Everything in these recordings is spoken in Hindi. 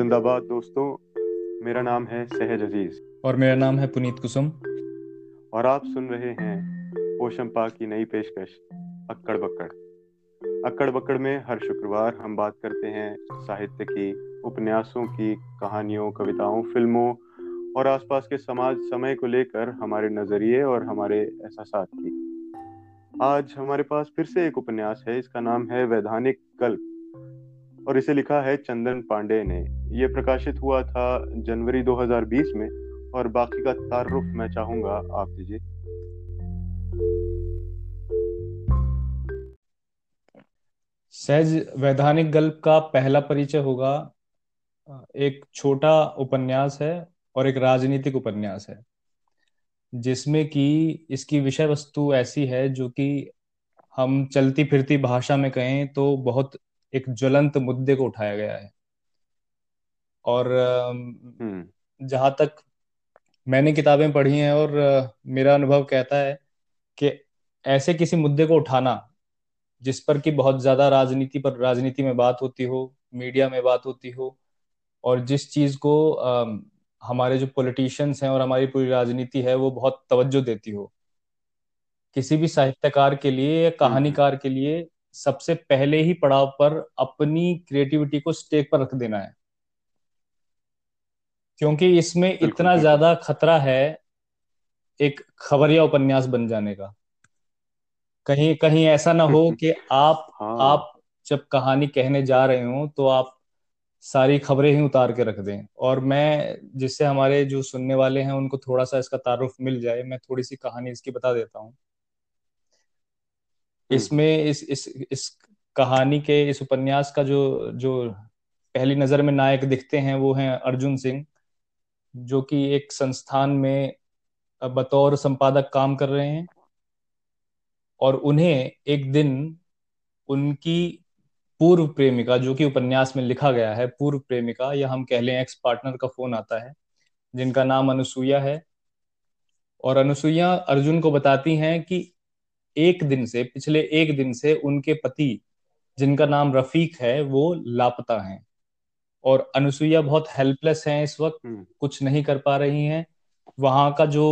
जिंदाबाद दोस्तों मेरा नाम है सहज अज़ीज़। और मेरा नाम है पुनीत कुसुम। और आप सुन रहे हैं पोशंपा की नई पेशकश अक्कड़ बक्कड़ अक्कड़ बक्कड़ में हर शुक्रवार हम बात करते हैं साहित्य की उपन्यासों की कहानियों कविताओं फ़िल्मों और आसपास के समाज समय को लेकर हमारे नज़रिए और हमारे एहसास की। आज हमारे पास फिर से एक उपन्यास है इसका नाम है वैधानिक कल्प। और इसे लिखा है चंदन पांडे ने। ये प्रकाशित हुआ था जनवरी 2020 में, और बाकी का तारुफ मैं चाहूँगा आप दीजिए। सहज वैधानिक गल्प का पहला परिचय होगा, एक छोटा उपन्यास है और एक राजनीतिक उपन्यास है, जिसमें कि इसकी विषय वस्तु ऐसी है जो कि हम चलती फिरती भाषा में कहें तो बहुत एक ज्वलंत मुद्दे को उठाया गया है। और हम्म। जहाँ तक मैंने किताबें पढ़ी हैं और मेरा अनुभव कहता है कि ऐसे किसी मुद्दे को उठाना जिस पर कि बहुत ज़्यादा राजनीति पर राजनीति में बात होती हो मीडिया में बात होती हो और जिस चीज़ को हमारे जो पॉलिटिशियंस हैं और हमारी पूरी राजनीति है वो बहुत तवज्जो देती हो। किसी भी साहित्यकार के लिए या कहानीकार के लिए सबसे पहले ही पड़ाव पर अपनी क्रिएटिविटी को स्टेक पर रख देना है। क्योंकि इसमें इतना ज़्यादा खतरा है एक खबरिया उपन्यास बन जाने का। कहीं कहीं ऐसा ना हो कि आप हाँ। आप जब कहानी कहने जा रहे हो तो आप सारी खबरें ही उतार के रख दें। और मैं जिससे हमारे जो सुनने वाले हैं उनको थोड़ा सा इसका तारुफ मिल जाए मैं थोड़ी सी कहानी इसकी बता देता हूँ। हम्म। इसमें इस इस इस कहानी के इस उपन्यास का जो जो पहली नज़र में नायक दिखते हैं वो हैं अर्जुन सिंह। जो कि एक संस्थान में बतौर संपादक काम कर रहे हैं और उन्हें एक दिन उनकी पूर्व प्रेमिका, जो कि उपन्यास में लिखा गया है, पूर्व प्रेमिका या हम कह लें एक्स पार्टनर का फ़ोन आता है, जिनका नाम अनुसुईया है। और अनुसुईया अर्जुन को बताती हैं कि एक दिन से, पिछले एक दिन से उनके पति, जिनका नाम रफीक है, वो लापता हैं। और अनुसुईया बहुत हेल्पलेस हैं इस वक्त हम्म। कुछ नहीं कर पा रही हैं वहाँ का जो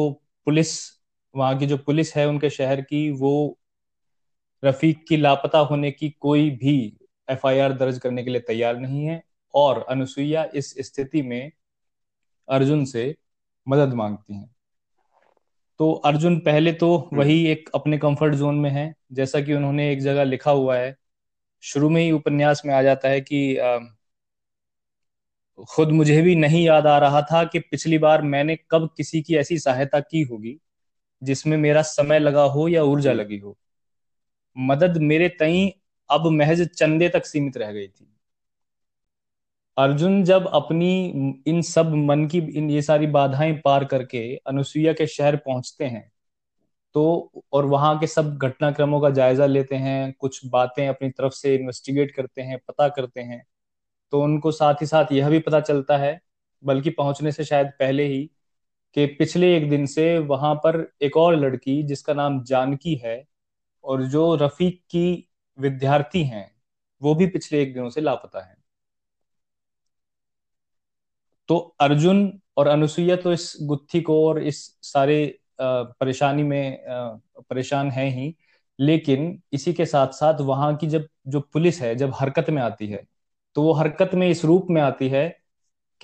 पुलिस वहाँ की जो पुलिस है उनके शहर की वो रफीक की लापता होने की कोई भी एफआईआर दर्ज करने के लिए तैयार नहीं है और अनुसुईया इस स्थिति में अर्जुन से मदद मांगती हैं तो अर्जुन पहले तो हम्म। वही एक अपने कंफर्ट जोन में है जैसा कि उन्होंने एक जगह लिखा हुआ है शुरू में ही उपन्यास में आ जाता है कि खुद मुझे भी नहीं याद आ रहा था कि पिछली बार मैंने कब किसी की ऐसी सहायता की होगी, जिसमें मेरा समय लगा हो या ऊर्जा। लगी हो मदद मेरे तई अब महज चंदे तक सीमित रह गई थी अर्जुन जब अपनी इन सब मन की, इन ये सारी बाधाएँ पार करके अनुसुईया के शहर पहुँचते हैं तो और वहाँ के सब घटनाक्रमों का जायजा लेते हैं, कुछ बातें अपनी तरफ़ से इन्वेस्टिगेट करते हैं, पता करते हैं तो उनको साथ ही साथ यह भी पता चलता है, बल्कि पहुँचने से शायद पहले ही, कि पिछले एक दिन से वहाँ पर एक और लड़की, जिसका नाम जानकी है, और जो रफीक की विद्यार्थी हैं, वो भी पिछले एक दिनों से लापता है। तो अर्जुन और अनुसुईया तो इस गुत्थी को और इस सारे परेशानी में परेशान है ही, लेकिन इसी के साथ साथ वहाँ की जब, जो पुलिस है, जब हरकत में आती है तो वो हरकत में इस रूप में आती है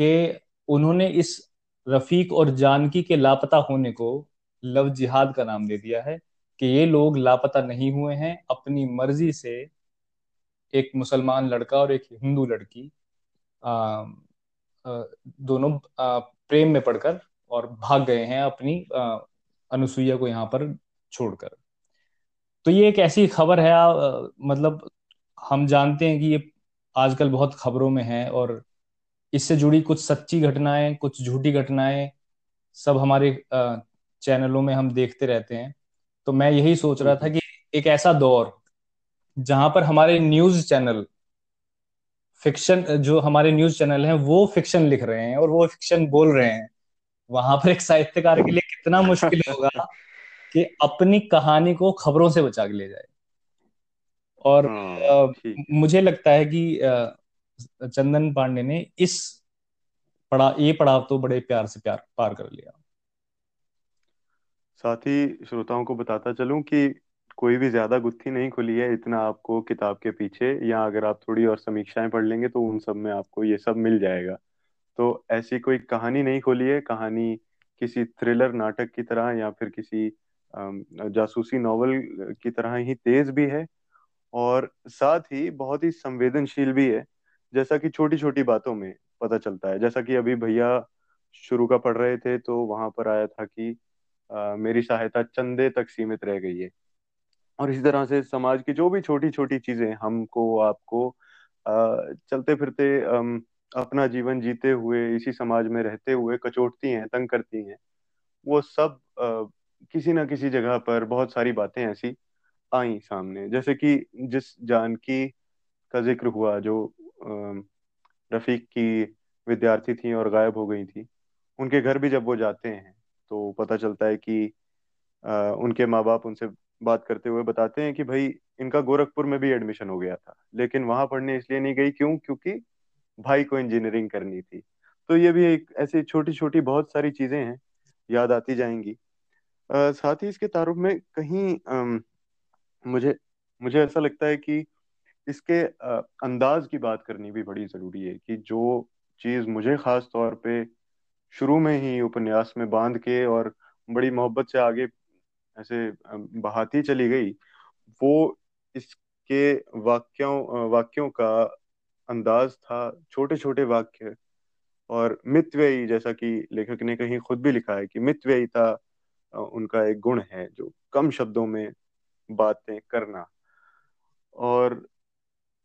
कि उन्होंने इस रफीक और जानकी के लापता होने को लव जिहाद का नाम दे दिया है कि ये लोग लापता नहीं हुए हैं अपनी मर्ज़ी से एक मुसलमान लड़का और एक हिंदू लड़की आ, आ, दोनों आ, प्रेम में पड़कर और भाग गए हैं अपनी अनुसुईया को यहाँ पर छोड़कर। तो ये एक ऐसी खबर है आ, मतलब हम जानते हैं कि ये आजकल बहुत खबरों में है और इससे जुड़ी कुछ सच्ची घटनाएँ, कुछ झूठी घटनाएँ सब हमारे चैनलों में हम देखते रहते हैं। तो मैं यही सोच रहा था कि एक ऐसा दौर जहाँ पर हमारे न्यूज़ चैनल फिक्शन, जो हमारे न्यूज़ चैनल हैं, वो फिक्शन लिख रहे हैं और वो फिक्शन बोल रहे हैं। वहाँ पर एक साहित्यकार के लिए कितना मुश्किल होगा कि अपनी कहानी को खबरों से बचा के ले जाए। और हाँ, मुझे लगता है कि चंदन पांडे ने इस पड़ा ये पड़ाव तो बड़े प्यार से प्यार पार कर लिया। साथ ही श्रोताओं को बताता चलूँ कि कोई भी ज़्यादा गुत्थी नहीं खुली है इतना आपको किताब के पीछे या अगर आप थोड़ी और समीक्षाएँ पढ़ लेंगे तो उन सब में आपको ये सब मिल जाएगा। तो ऐसी कोई कहानी नहीं खोली है कहानी किसी थ्रिलर नाटक की तरह या फिर किसी जासूसी नॉवल की तरह ही तेज भी है और साथ ही बहुत ही संवेदनशील भी है। जैसा कि छोटी छोटी बातों में पता चलता है। जैसा कि अभी भैया शुरू का पढ़ रहे थे तो वहाँ पर आया था कि आ, मेरी सहायता चंदे तक सीमित रह गई है। और इसी तरह से समाज की जो भी छोटी छोटी चीज़ें हमको आपको आ, चलते फिरते अपना जीवन जीते हुए इसी समाज में रहते हुए कचोटती हैं तंग करती हैं वो सब आ, किसी ना किसी जगह पर बहुत सारी बातें ऐसी आई सामने। जैसे कि जिस जानकी का ज़िक्र हुआ जो रफीक की विद्यार्थी थी और गायब हो गई थी उनके घर भी जब वो जाते हैं तो पता चलता है कि उनके माँ बाप उनसे बात करते हुए बताते हैं कि भाई इनका गोरखपुर में भी एडमिशन हो गया था लेकिन वहाँ पढ़ने इसलिए नहीं गई क्यों? क्योंकि भाई को इंजीनियरिंग करनी थी। तो ये भी एक ऐसी छोटी छोटी बहुत सारी चीज़ें हैं याद आती जाएँगी। आ, साथ ही इसके तारुफ में कहीं आ, मुझे मुझे ऐसा लगता है कि इसके अंदाज की बात करनी भी बड़ी ज़रूरी है कि जो चीज़ मुझे खास तौर पे शुरू में ही उपन्यास में बाँध के और बड़ी मोहब्बत से आगे ऐसे बहाती चली गई, वो इसके वाक्यों वाक्यों का अंदाज था छोटे छोटे वाक्य और मितव्ययी, जैसा कि लेखक ने कहीं खुद भी लिखा है कि मितव्ययिता उनका एक गुण है जो कम शब्दों में बातें करना। और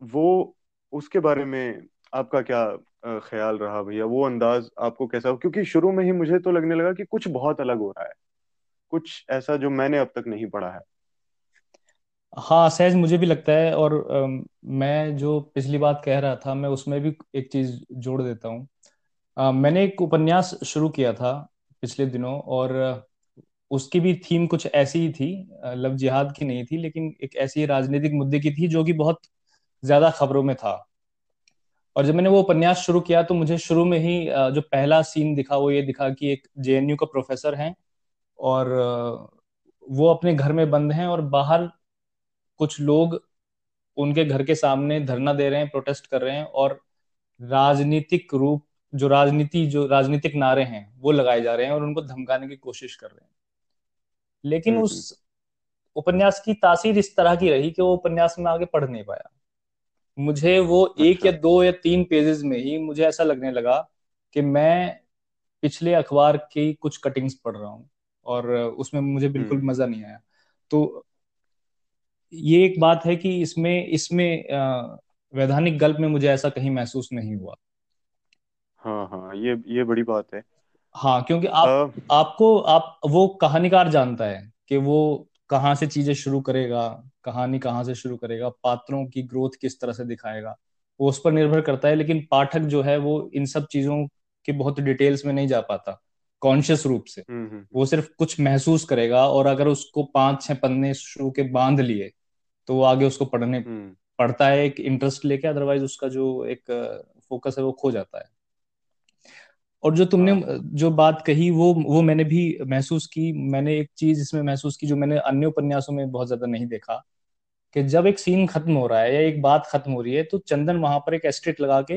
वो उसके बारे में आपका क्या ख्याल रहा भैया? वो अंदाज आपको कैसा? क्योंकि शुरू में ही मुझे तो लगने लगा कि कुछ बहुत अलग हो रहा है। कुछ ऐसा जो मैंने अब तक नहीं पढ़ा है। हाँ सहज मुझे भी लगता है और आ, मैं जो पिछली बात कह रहा था मैं उसमें भी एक चीज़ जोड़ देता हूँ। मैंने एक उपन्यास शुरू किया था पिछले दिनों और उसकी भी थीम कुछ ऐसी ही थी लव जिहाद की नहीं थी, लेकिन एक ऐसी राजनीतिक मुद्दे की थी जो कि बहुत ज़्यादा खबरों में था। और जब मैंने वो उपन्यास शुरू किया तो मुझे शुरू में ही जो पहला सीन दिखा वो ये दिखा कि एक जेएनयू का प्रोफेसर है और वो अपने घर में बंद हैं और बाहर कुछ लोग उनके घर के सामने धरना दे रहे हैं, प्रोटेस्ट कर रहे हैं और राजनीतिक रूप, जो राजनीति, जो राजनीतिक नारे हैं वो लगाए जा रहे हैं और उनको धमकाने की कोशिश कर रहे हैं। लेकिन हम्म, उस। उपन्यास की तासीर इस तरह की रही कि वो उपन्यास में आगे पढ़ नहीं पाया मुझे वो अच्छा। एक या दो या तीन पेजेस में ही मुझे ऐसा लगने लगा कि मैं पिछले अखबार की कुछ कटिंग्स पढ़ रहा हूँ और उसमें मुझे बिल्कुल हम्म। मज़ा नहीं आया तो ये एक बात है कि इसमें इसमें वैधानिक गल्प में मुझे ऐसा कहीं महसूस नहीं हुआ हाँ हाँ ये ये बड़ी बात है हाँ क्योंकि आप आ... आपको आप वो कहानीकार जानता है कि वो कहाँ से चीज़ें शुरू करेगा कहानी कहाँ से शुरू करेगा पात्रों की ग्रोथ किस तरह से दिखाएगा वो उस पर निर्भर करता है लेकिन पाठक जो है वो इन सब चीज़ों के बहुत डिटेल्स में नहीं जा पाता कॉन्शियस रूप से। हम्म, हम्म, वो सिर्फ़ कुछ महसूस करेगा और अगर उसको पाँच छह पन्ने शुरू के बाँध लिए तो वो आगे उसको पढ़ने हम्म। पढ़ता है एक इंटरेस्ट लेके अदरवाइज़ उसका जो एक फोकस है वो खो जाता है। और जो तुमने हाँ। जो बात कही वो वो मैंने भी महसूस की। मैंने एक चीज़ इसमें महसूस की जो मैंने अन्य उपन्यासों में बहुत ज़्यादा नहीं देखा कि जब एक सीन खत्म हो रहा है या एक बात खत्म हो रही है तो चंदन वहाँ पर एक एस्ट्रिक लगा के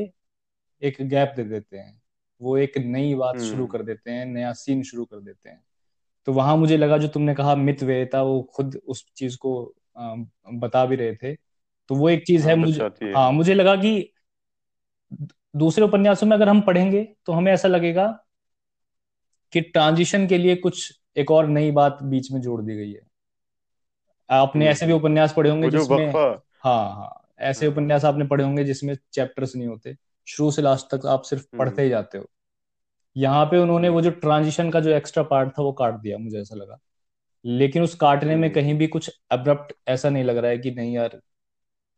एक गैप दे देते हैं। वो एक नई बात शुरू हम्म। कर देते हैं नया सीन शुरू कर देते हैं। तो वहाँ मुझे लगा जो तुमने कहा मित वेता वो खुद उस चीज़ को बता भी रहे थे। तो वो एक चीज़ है हाँ, मुझे हाँ मुझे लगा कि दूसरे उपन्यासों में अगर हम पढ़ेंगे तो हमें ऐसा लगेगा कि ट्रांजिशन के लिए कुछ एक और नई बात बीच में जोड़ दी गई है। आपने ऐसे भी उपन्यास पढ़े होंगे जिसमें हाँ हाँ। ऐसे। उपन्यास आपने पढ़े होंगे जिसमें चैप्टर्स नहीं होते। शुरू से लास्ट तक आप सिर्फ़ पढ़ते ही हम्म। जाते हो। यहाँ पे उन्होंने वो जो ट्रांजिशन का जो एक्स्ट्रा पार्ट था वो काट दिया मुझे ऐसा लगा। लेकिन उस काटने में हम्म। कहीं भी कुछ अब्रप्ट ऐसा नहीं लग रहा है कि नहीं यार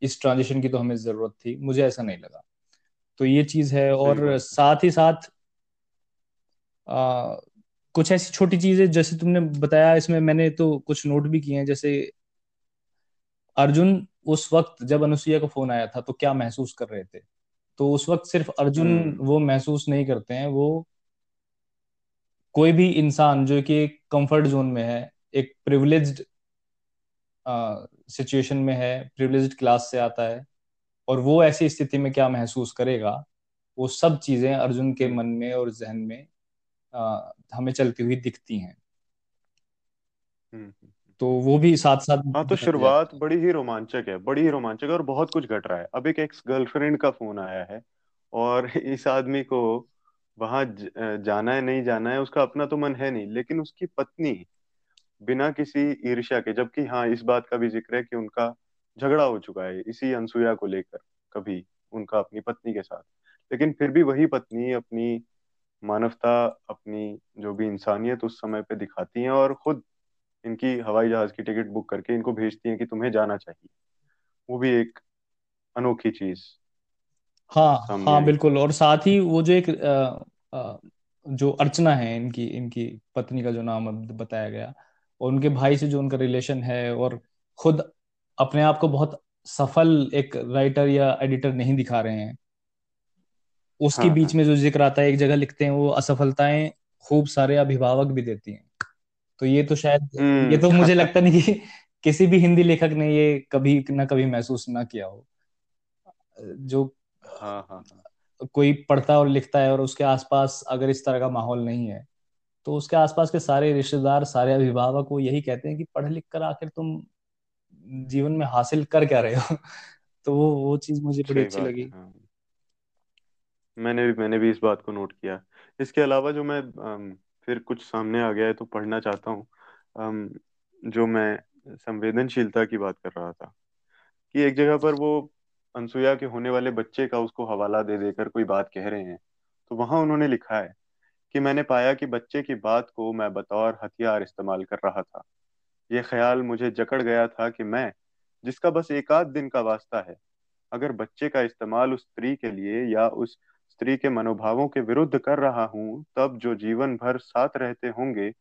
इस ट्रांजिशन की तो हमें ज़रूरत थी। मुझे ऐसा नहीं लगा। तो ये चीज़ है और साथ ही साथ आ, कुछ ऐसी छोटी चीज़ें जैसे तुमने बताया इसमें मैंने तो कुछ नोट भी किए हैं जैसे अर्जुन उस वक्त जब अनुसुईया का फ़ोन आया था तो क्या महसूस कर रहे थे? तो उस वक्त सिर्फ़ अर्जुन हम्म। वो महसूस नहीं करते हैं वो कोई भी इंसान जो कि एक कंफर्ट जोन में है एक प्रिविलेज्ड सिचुएशन में है प्रिविलेज्ड क्लास से आता है और वो ऐसी स्थिति में क्या महसूस करेगा वो सब चीज़ें अर्जुन के हम्म मन में और जहन में आ, हमें चलती हुई दिखती हैं। हम्म हम्म। तो वो भी साथ साथ हाँ तो शुरुआत बड़ी ही रोमांचक है बड़ी ही रोमांचक है और बहुत कुछ घट रहा है। अब एक एक्स गर्लफ्रेंड का फ़ोन आया है और इस आदमी को वहाँ जाना है नहीं जाना है उसका अपना तो मन है नहीं लेकिन उसकी पत्नी बिना किसी ईर्ष्या के जबकि हाँ इस बात का भी ज़िक्र है कि उनका झगड़ा हो चुका है इसी अनसुया को लेकर कभी उनका अपनी पत्नी के साथ। लेकिन फिर भी वही पत्नी अपनी मानवता अपनी जो भी इंसानियत उस समय पे दिखाती है और खुद इनकी हवाई जहाज़ की टिकट बुक करके इनको भेजती है कि तुम्हें जाना चाहिए। वो भी एक अनोखी चीज़ हाँ हाँ बिल्कुल। और साथ ही वो जो एक अ, अ, जो अर्चना है इनकी इनकी पत्नी का जो नाम बताया गया और उनके भाई से जो उनका रिलेशन है और खुद अपने आप को बहुत सफल एक राइटर या एडिटर नहीं दिखा रहे हैं। उसके हाँ बीच हाँ। में जो ज़िक्र आता है एक जगह लिखते हैं वो असफलताएँ खूब सारे अभिभावक भी देती हैं। तो ये तो शायद ये हम्म तो मुझे लगता नहीं कि किसी भी हिंदी लेखक ने ये कभी ना कभी महसूस ना किया हो। जो हाँ हाँ हाँ। कोई पढ़ता और लिखता है और उसके आसपास अगर इस तरह का माहौल नहीं है तो उसके आसपास के सारे रिश्तेदार सारे अभिभावक वो यही कहते हैं कि पढ़ लिख कर आखिर तुम जीवन में हासिल कर क्या रहे हो? तो वो वो चीज़ मुझे बड़ी अच्छी लगी। हाँ मैंने भी मैंने भी इस बात को नोट किया। इसके अलावा जो मैं अम, फिर कुछ सामने आ गया है तो पढ़ना चाहता हूँ। जो मैं संवेदनशीलता की बात कर रहा था कि एक जगह पर वो अनसुया के होने वाले बच्चे का उसको हवाला दे देकर कोई बात कह रहे हैं तो वहाँ उन्होंने लिखा है कि मैंने पाया कि बच्चे की बात को मैं बतौर हथियार इस्तेमाल कर रहा था। ये ख्याल मुझे जकड़ गया था कि मैं, जिसका बस एक आध दिन का वास्ता है, अगर बच्चे का इस्तेमाल उस स्त्री के लिए या उस स्त्री के मनोभावों के विरुद्ध कर रहा हूँ, तब जो जीवन भर साथ रहते होंगे,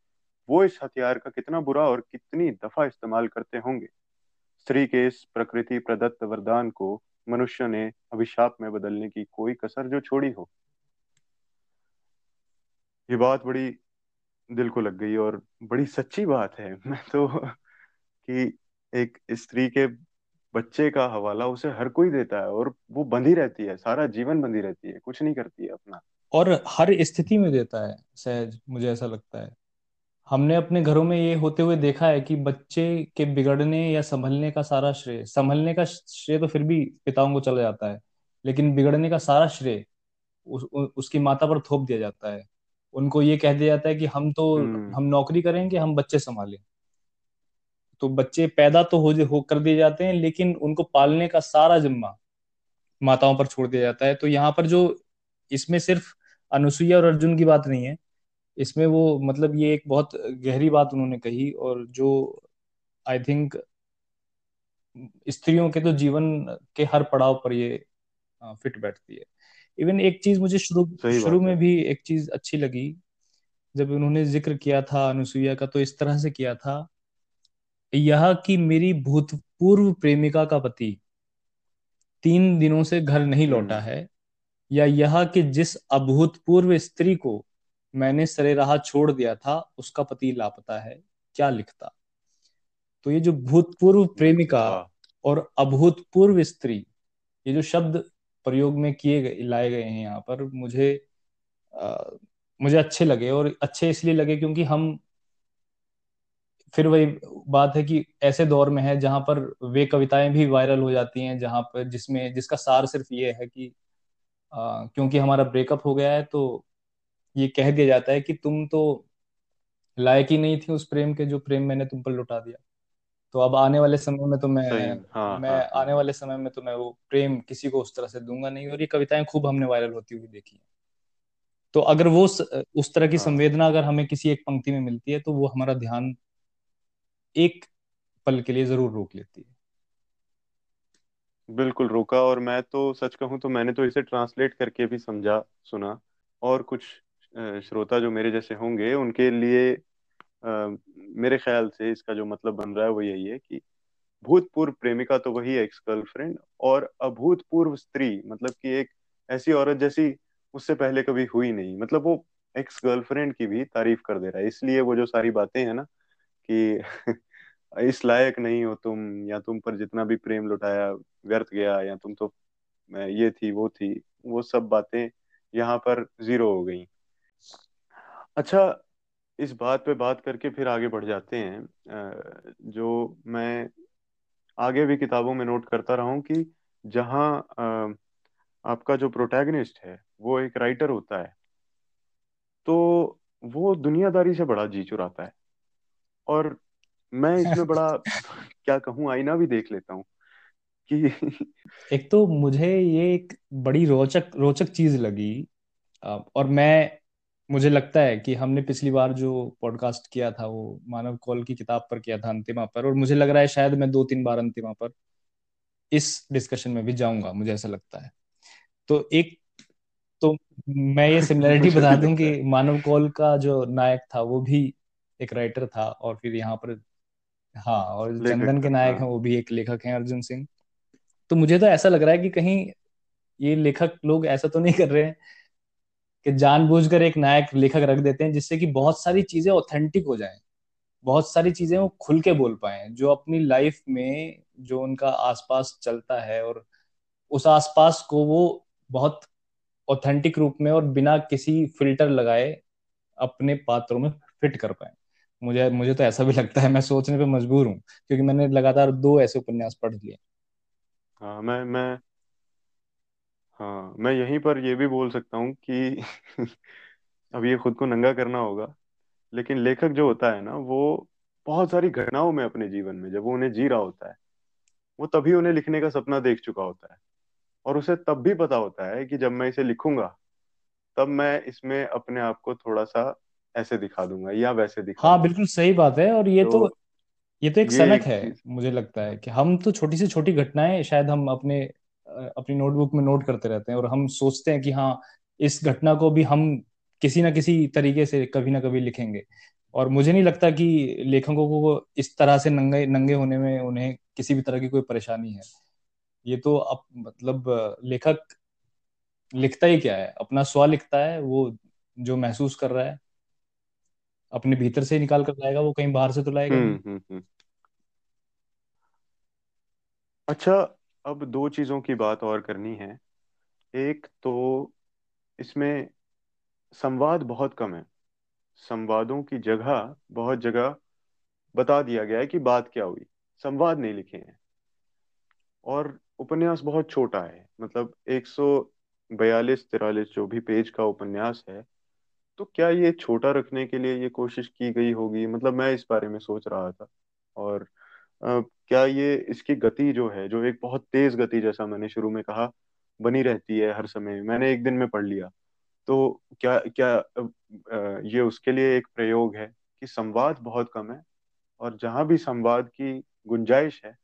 वो इस हथियार का कितना बुरा और कितनी दफ़ा इस्तेमाल करते होंगे। स्त्री के इस प्रकृति प्रदत्त वरदान को मनुष्य ने अभिशाप में बदलने की कोई कसर जो छोड़ी हो। ये बात बड़ी दिल को लग गई और बड़ी सच्ची बात है। मैं तो कि एक स्त्री के बच्चे का हवाला उसे हर कोई देता है और वो बंधी रहती है सारा जीवन बंधी रहती है कुछ नहीं करती है अपना। और हर स्थिति में देता है सहज मुझे ऐसा लगता है। हमने अपने घरों में ये होते हुए देखा है कि बच्चे के बिगड़ने या संभलने का सारा श्रेय संभलने का श्रेय तो फिर भी पिताओं को चला जाता है लेकिन बिगड़ने का सारा श्रेय उस, उसकी माता पर थोप दिया जाता है। उनको ये कह दिया जाता है कि हम तो हम्म। हम नौकरी करेंगे हम बच्चे संभालें। तो बच्चे पैदा तो हो, हो कर दिए जाते हैं लेकिन उनको पालने का सारा जिम्मा माताओं पर छोड़ दिया जाता है। तो यहाँ पर जो इसमें सिर्फ़ अनुसुईया और अर्जुन की बात नहीं है इसमें वो मतलब ये एक बहुत गहरी बात उन्होंने कही और जो आई थिंक स्त्रियों के तो जीवन के हर पड़ाव पर ये फिट बैठती है। इवन एक चीज़ मुझे शुरू शुरू में भी एक चीज़ अच्छी लगी। जब उन्होंने ज़िक्र किया था अनुसुईया का तो इस तरह से किया था यह कि मेरी भूतपूर्व प्रेमिका का पति तीन दिनों से घर नहीं लौटा हम्म है या यह कि जिस अभूतपूर्व स्त्री को मैंने सरे राह छोड़ दिया था उसका पति लापता है क्या लिखता? तो ये जो भूतपूर्व प्रेमिका और अभूतपूर्व स्त्री ये जो शब्द प्रयोग में किए गए लाए गए हैं यहाँ पर। मुझे आ, मुझे अच्छे लगे और अच्छे इसलिए लगे क्योंकि हम फिर वही बात है कि ऐसे दौर में है जहाँ पर वे कविताएँ भी वायरल हो जाती हैं जहाँ पर जिसमें जिसका सार सिर्फ़ ये है कि आ, क्योंकि हमारा ब्रेकअप हो गया है तो ये कह दिया जाता है कि तुम तो लायक ही नहीं थी उस प्रेम के जो प्रेम मैंने तुम पर लुटा दिया। तो अब आने वाले समय में तो मैं हाँ मैं हाँ हाँ। आने वाले समय में तो मैं वो प्रेम किसी को उस तरह से दूँगा नहीं और ये कविताएँ खूब हमने वायरल होती हुई देखी हैं। तो अगर वो स, उस तरह की हाँ। संवेदना अगर हमें किसी एक पंक्ति में मिलती है तो वो हमारा ध्यान एक पल के लिए ज़रूर रोक लेती है। बिल्कुल रोका और मैं तो सच कहूँ तो मैंने तो इसे ट्रांसलेट करके भी समझा सुना और कुछ श्रोता जो मेरे जैसे होंगे उनके लिए मेरे ख्याल से इसका जो मतलब बन रहा है वो यही है कि भूतपूर्व प्रेमिका तो वही एक्स गर्लफ्रेंड और अभूतपूर्व स्त्री मतलब कि एक ऐसी औरत जैसी उससे पहले कभी हुई नहीं। मतलब वो एक्स गर्लफ्रेंड की भी तारीफ़ कर दे रहा है। इसलिए वो जो सारी बातें हैं ना कि इस लायक नहीं हो तुम, या तुम पर जितना भी प्रेम लुटाया, व्यर्थ गया, या तुम तो ये थी, वो थी, वो सब बातें यहाँ पर ज़ीरो हो गई। अच्छा इस बात पे बात करके फिर आगे बढ़ जाते हैं। जो मैं आगे भी किताबों में नोट करता रहा हूँ कि जहाँ आपका जो प्रोटैगनिस्ट है वो एक राइटर होता है तो वो दुनियादारी से बड़ा जी चुराता है। और मैं इसमें बड़ा क्या कहूँ आईना भी देख लेता हूँ कि एक तो मुझे ये एक बड़ी रोचक रोचक चीज़ लगी और मैं मुझे लगता है कि हमने पिछली बार जो पॉडकास्ट किया था वो मानव कौल की किताब पर किया था अंतिमा पर और मुझे लग रहा है शायद मैं दो तीन बार अंतिमा पर इस डिस्कशन में भी जाऊँगा मुझे ऐसा लगता है। तो एक तो मैं ये सिमिलरिटी बता दूँ कि मानव कौल का जो नायक था वो भी एक राइटर था और फिर यहाँ पर हाँ और चंदन के नायक हाँ। हैं वो भी एक लेखक हैं अर्जुन सिंह। तो मुझे तो ऐसा लग रहा है कि कहीं ये लेखक लोग ऐसा तो नहीं कर रहे हैं कि जानबूझकर एक नायक लेखक रख देते हैं जिससे कि बहुत सारी चीज़ें ऑथेंटिक हो जाएँ। बहुत सारी चीज़ें वो खुल के बोल पाए, जो अपनी लाइफ में जो उनका आसपास चलता है और उस आसपास को वो बहुत ऑथेंटिक रूप में और बिना किसी फ़िल्टर लगाए अपने पात्रों में फिट कर पाए। मुझे मुझे तो ऐसा भी लगता है, मैं सोचने पे मजबूर हूँ, क्योंकि मैंने लगातार दो ऐसे उपन्यास पढ़ लिए। हाँ मैं मैं हाँ मैं यहीं पर ये भी बोल सकता हूँ कि अब ये खुद को नंगा करना होगा लेकिन लेखक जो होता है ना वो बहुत सारी घटनाओं में अपने जीवन में जब वो उन्हें जी रहा होता है वो तभी उन्हें लिखने का सपना देख चुका होता है। और उसे तब भी पता होता है कि जब मैं इसे लिखूँगा तब मैं इसमें अपने आप को थोड़ा सा ऐसे दिखा दूँगा या वैसे दिखा हाँ बिल्कुल सही बात है और ये तो, तो ये तो एक ये सनक एक है मुझे लगता है कि हम तो छोटी से छोटी घटनाएँ शायद हम अपने अपनी नोटबुक में नोट करते रहते हैं और हम सोचते हैं कि हाँ इस घटना को भी हम किसी ना किसी तरीके से कभी ना कभी लिखेंगे। और मुझे नहीं लगता कि लेखकों को इस तरह से नंगे नंगे होने में उन्हें किसी भी तरह की कोई परेशानी है। ये तो अब मतलब लेखक लिखता ही क्या है? अपना स्व लिखता है वो जो महसूस कर रहा है अपने भीतर से निकाल कर लाएगा वो कहीं बाहर से तो लाएगा हम्म हम्म हम्म। अच्छा अब दो चीज़ों की बात और करनी है। एक तो इसमें संवाद बहुत कम है। संवादों की जगह, बहुत जगह बता दिया गया है कि बात क्या हुई। संवाद नहीं लिखे हैं। और उपन्यास बहुत छोटा है। मतलब एक सौ बयालीस, तिरालीस जो भी पेज का उपन्यास है तो क्या ये छोटा रखने के लिए ये कोशिश की गई होगी? मतलब मैं इस बारे में सोच रहा था। और क्या ये इसकी गति जो है, जो एक बहुत तेज गति जैसा मैंने शुरू में कहा, बनी रहती है हर समय? मैंने एक दिन में पढ़ लिया। तो क्या क्या ये उसके लिए एक प्रयोग है कि संवाद बहुत कम है और जहाँ भी संवाद की गुंजाइश है,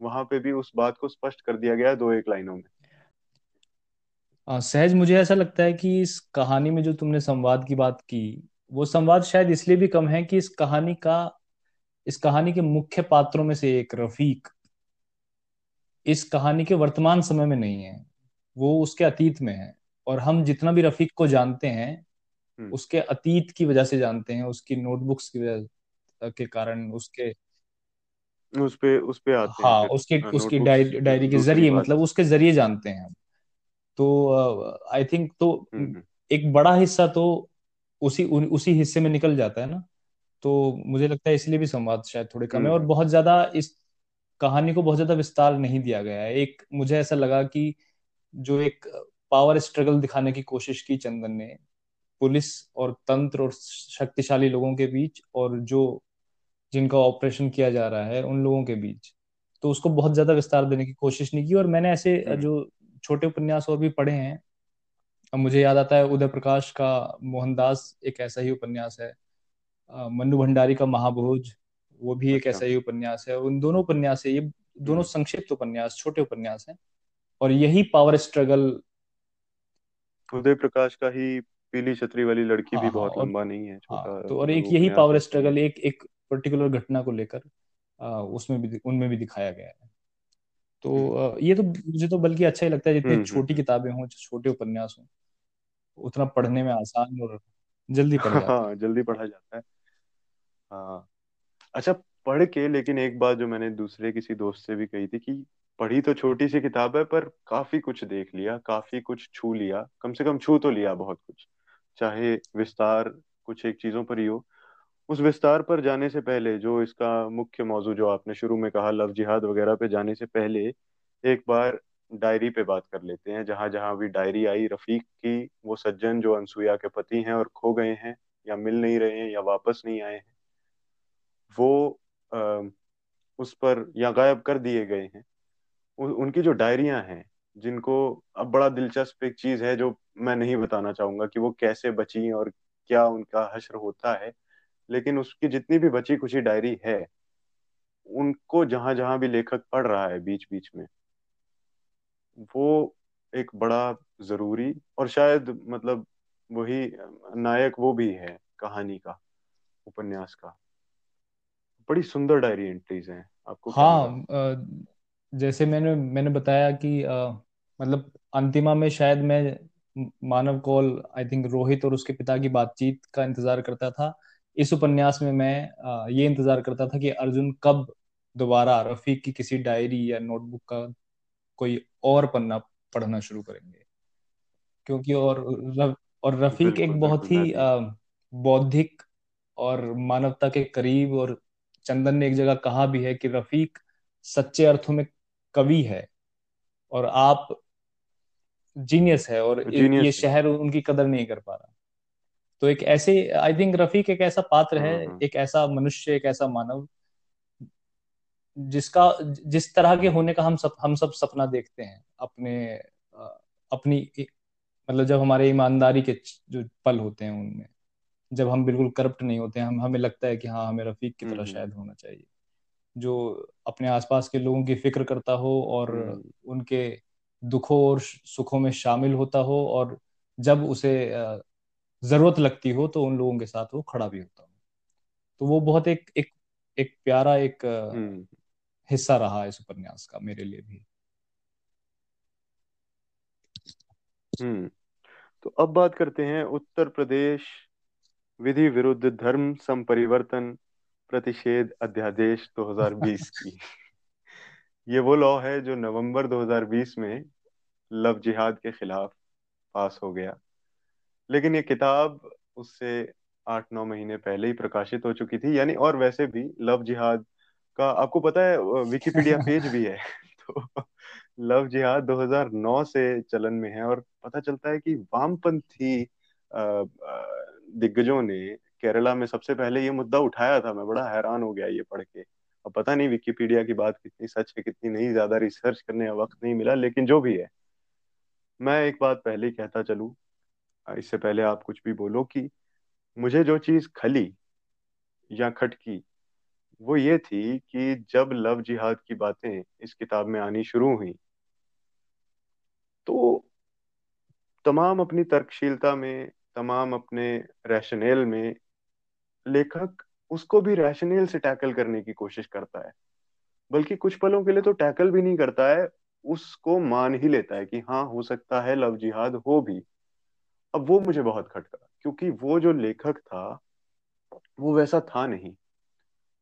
वहाँ पे भी उस बात को स्पष्ट कर दिया गया दो एक लाइनों में। सहज मुझे ऐसा लगता है कि इस कहानी में जो तुमने संवाद की बात की, वो संवाद शायद इसलिए भी कम है कि इस कहानी का इस कहानी के मुख्य पात्रों में से एक रफीक इस कहानी के वर्तमान समय में नहीं है। वो उसके अतीत में है और हम जितना भी रफीक को जानते हैं हम्म। उसके अतीत की वजह से जानते हैं उसकी नोटबुक्स की वजह के कारण उसके उस पे उस पे आते हाँ हैं उसकी उसकी डायरी डायरी के ज़रिए मतलब उसके ज़रिए जानते हैं तो आई uh, थिंक तो हम्म। एक बड़ा हिस्सा तो उसी उसी हिस्से में निकल जाता है ना। तो मुझे लगता है इसलिए भी संवाद शायद थोड़े कम है और हम्म। बहुत ज़्यादा इस कहानी को बहुत ज़्यादा विस्तार नहीं दिया गया है। एक मुझे ऐसा लगा कि जो एक पावर स्ट्रगल दिखाने की कोशिश की चंदन ने पुलिस और तंत्र और शक्तिशाली लोगों के बीच और जो जिनका ऑपरेशन किया जा रहा है उन लोगों के बीच तो उसको बहुत ज़्यादा विस्तार देने की कोशिश नहीं की और मैंने ऐसे जो छोटे उपन्यास और भी पढ़े हैं अब मुझे याद आता है उदय प्रकाश का मोहनदास एक ऐसा ही उपन्यास है। मन्नू भंडारी का महाभोज वो भी एक ऐसा अच्छा। ही उपन्यास है उन दोनों उपन्यास है ये दोनों हम्म। संक्षिप्त उपन्यास छोटे उपन्यास हैं और यही पावर स्ट्रगल उदय प्रकाश का ही पीली छतरी वाली लड़की हाँ, भी बहुत हाँ, लंबा नहीं है हाँ, हाँ, तो और एक यही पावर स्ट्रगल एक एक पर्टिकुलर घटना को लेकर उसमें भी उनमें भी दिखाया गया है तो हम्म। ये तो मुझे तो बल्कि अच्छा ही लगता है जितनी हम्म, छोटी किताबें हों छोटे उपन्यास हों उतना पढ़ने में आसान और जल्दी पढ़ हाँ जल्दी पढ़ा जाता है हाँ। अच्छा पढ़ के, लेकिन एक बात जो मैंने दूसरे किसी दोस्त से भी कही थी कि पढ़ी तो छोटी सी किताब है, पर काफ़ी कुछ देख लिया, काफ़ी कुछ छू लिया, कम से कम छू तो लिया बहुत कुछ, चाहे विस्तार कुछ एक चीज़ों पर ही हो। उस विस्तार पर जाने से पहले, जो इसका मुख्य मौजू जो आपने शुरू में कहा, लव जिहाद वगैरह पे जाने से पहले, एक बार डायरी पे बात कर लेते हैं, जहाँ जहाँ भी डायरी आई, रफीक की, वो सज्जन जो अनसुया के पति हैं और खो गए हैं, या मिल नहीं रहे हैं, या वापस नहीं आए हैं। वो आ, उस पर या गायब कर दिए गए हैं। उ, उनकी जो डायरियाँ हैं जिनको अब बड़ा दिलचस्प एक चीज़ है जो मैं नहीं बताना चाहूँगा कि वो कैसे बची और क्या उनका हश्र होता है लेकिन उसकी जितनी भी बची खुची डायरी है उनको जहाँ जहाँ भी लेखक पढ़ रहा है बीच बीच में वो एक बड़ा ज़रूरी और शायद मतलब वही नायक वो भी है कहानी का उपन्यास का। बड़ी सुंदर डायरी एंट्रीज हैं आपको हाँ जैसे मैंने मैंने बताया कि आ, मतलब अंतिमा में शायद मैं मानव कौल आई थिंक रोहित और उसके पिता की बातचीत का इंतज़ार करता था। इस उपन्यास में मैं आ, ये इंतज़ार करता था कि अर्जुन कब दोबारा रफीक की किसी डायरी या नोटबुक का कोई और पन्ना पढ़ना शुरू करेंगे। क्योंकि और रफ, और रफीक एक बहुत ही बौद्धिक और मानवता के करीब और चंदन ने एक जगह कहा भी है कि रफीक सच्चे अर्थों में कवि है और आप जीनियस है और ये शहर उनकी कदर नहीं कर पा रहा। तो एक ऐसे आई थिंक रफीक एक ऐसा पात्र है हम्म, हम्म। एक ऐसा मनुष्य एक ऐसा मानव जिसका जिस तरह के होने का हम सब हम सब सपना देखते हैं अपने अपनी मतलब जब हमारे ईमानदारी के जो पल होते हैं उनमें। जब हम बिल्कुल करप्ट नहीं होते हम हमें लगता है कि हाँ हमें रफीक की तरह हम्म, हम्म। शायद होना चाहिए। जो अपने आसपास के लोगों की फ़िक्र करता हो और हम्म। उनके दुखों और सुखों में शामिल होता हो और जब उसे ज़रूरत लगती हो तो उन लोगों के साथ वो खड़ा भी होता हो। तो वो बहुत एक एक एक प्यारा एक हिस्सा रहा इस उपन्यास का मेरे लिए भी। हम्म। तो अब बात करते हैं उत्तर प्रदेश विधि विरुद्ध धर्म संपरिवर्तन प्रतिषेध अध्यादेश 2020 की। ये वो लॉ है जो नवंबर 2020 में लव जिहाद के खिलाफ पास हो गया। लेकिन ये किताब उससे आठ नौ महीने पहले ही प्रकाशित हो चुकी थी यानी और वैसे भी लव जिहाद का आपको पता है विकिपीडिया पेज भी है तो लव जिहाद 2009 से चलन में है और पता चलता है कि वामपंथी दिग्गजों ने केरला में सबसे पहले ये मुद्दा उठाया था। मैं बड़ा हैरान हो गया ये पढ़ के। अब पता नहीं विकिपीडिया की बात कितनी सच है, कितनी नहीं, ज़्यादा रिसर्च करने का वक्त नहीं मिला, लेकिन जो भी है। मैं एक बात पहले कहता चलू इससे पहले आप कुछ भी बोलो कि मुझे जो चीज़ खली या खटकी, वो ये थी कि जब लव जिहाद की बातें इस किताब में आनी शुरू हुई तो तमाम अपनी तर्कशीलता में तमाम अपने रैशनेल में लेखक उसको भी रैशनेल से टैकल करने की कोशिश करता है। बल्कि कुछ पलों के लिए तो टैकल भी नहीं करता है, उसको मान ही लेता है कि हाँ हो सकता है लव जिहाद हो भी। अब वो मुझे बहुत खटका, क्योंकि वो जो लेखक था, वो वैसा था नहीं।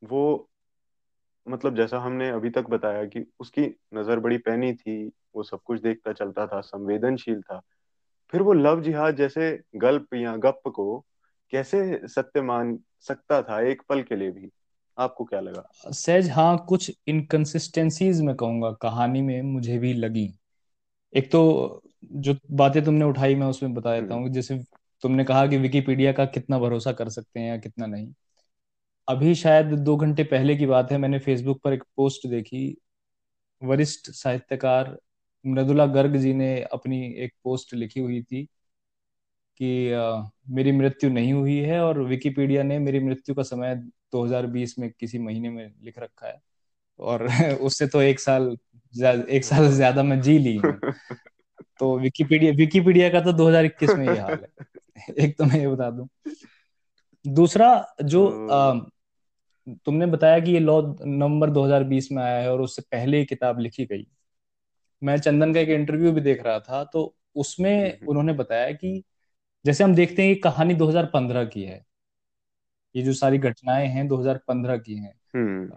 वो मतलब जैसा हमने अभी तक बताया कि उसकी नज़र बड़ी पैनी थी, वो सब कुछ देखता चलता था, संवेदनशील था। फिर वो लव जिहाद जैसे गल्प या गप को कैसे सत्य मान सकता था एक पल के लिए भी? आपको क्या लगा? सहज हाँ कुछ इनकंसिस्टेंसीज में कहूँगा कहानी में मुझे भी लगी। एक तो जो बातें तुमने उठाई मैं उसमें बता देता हूँ हम्म। जैसे तुमने कहा कि विकिपीडिया का कितना भरोसा कर सकते हैं या कितना नहीं। अभी शायद दो घंटे पहले की बात है मैंने फेसबुक पर एक पोस्ट देखी। वरिष्ठ साहित्यकार मृदुला गर्ग जी ने अपनी एक पोस्ट लिखी हुई थी कि आ, मेरी मृत्यु नहीं हुई है और विकिपीडिया ने मेरी मृत्यु का समय 2020 में किसी महीने में लिख रखा है। और उससे तो एक साल एक साल ज़्यादा मैं जी ली तो विकिपीडिया विकिपीडिया का तो 2021 में ये हाल है। एक तो मैं ये बता दूँ। दूसरा जो आ, तुमने बताया कि ये लॉ नवंबर 2020 में आया है और उससे पहले किताब लिखी गई। मैं चंदन का एक इंटरव्यू भी देख रहा था तो उसमें हम्म उन्होंने बताया कि जैसे हम देखते हैं कि कहानी 2015 की है। ये जो सारी घटनाएँ हैं 2015 की हैं। हम्म।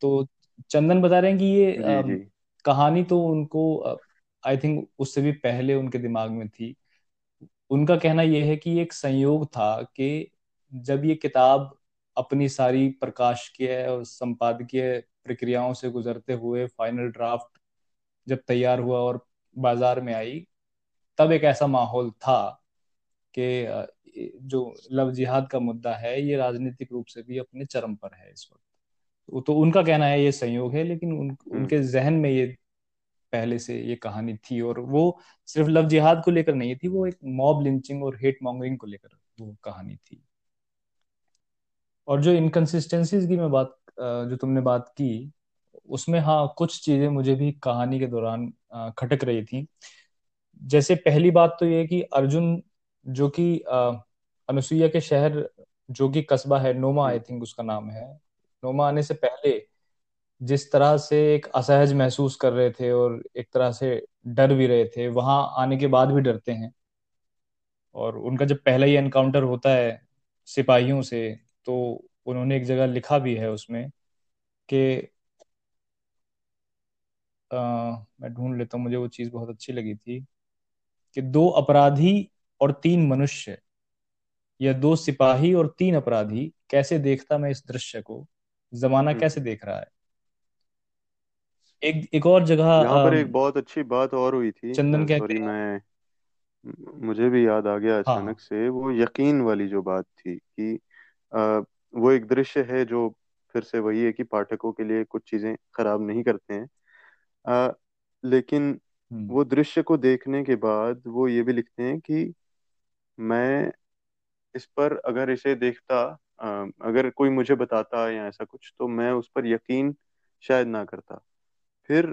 तो चंदन बता रहे हैं कि ये जी जी। कहानी तो उनको आई थिंक उससे भी पहले उनके दिमाग में थी। उनका कहना यह है कि एक संयोग था कि जब ये किताब अपनी सारी प्रकाशकीय और संपादकीय प्रक्रियाओं से गुजरते हुए फाइनल ड्राफ्ट जब तैयार हुआ और बाज़ार में आई तब एक ऐसा माहौल था कि जो लव जिहाद का मुद्दा है ये राजनीतिक रूप से भी अपने चरम पर है इस वक्त। तो तो उनका कहना है ये संयोग है लेकिन उन, हम्म। उनके जहन में ये पहले से ये कहानी थी और वो सिर्फ़ लव जिहाद को लेकर नहीं थी वो एक मॉब लिंचिंग और हेट मॉन्गरिंग को लेकर वो कहानी थी। और जो इनकन्सिस्टेंसीज की मैं बात जो तुमने बात की उसमें हाँ कुछ चीज़ें मुझे भी कहानी के दौरान खटक रही थी। जैसे पहली बात तो ये कि अर्जुन, जो कि अनुसुईया के शहर, जो कि कस्बा है, नोमा आई थिंक उसका नाम है। नोमा आने से पहले जिस तरह से एक असहज महसूस कर रहे थे और एक तरह से डर भी रहे थे, वहाँ आने के बाद भी डरते हैं। और उनका जब पहला ही एनकाउंटर होता है सिपाहियों से तो उन्होंने एक जगह लिखा भी है उसमें कि मैं ढूंढ लेता हूँ मुझे वो चीज़ बहुत अच्छी लगी थी कि दो अपराधी और तीन मनुष्य या दो सिपाही और तीन अपराधी कैसे देखता मैं इस दृश्य को? जमाना हम्म। कैसे देख रहा है? एक एक और जगह यहाँ पर एक बहुत अच्छी बात और हुई थी। चंदन कहते सॉरी मैं मुझे भी याद आ गया हाँ। अचानक से वो यकीन वाली जो बात थी कि आ, वो एक दृश्य है जो फिर से वही है कि पाठकों के लिए कुछ चीज़ें खराब नहीं करते हैं। आ, लेकिन हम्म। वो दृश्य को देखने के बाद वो ये भी लिखते हैं कि मैं इस पर अगर इसे देखता अगर कोई मुझे बताता या ऐसा कुछ तो मैं उस पर यकीन शायद ना करता। फिर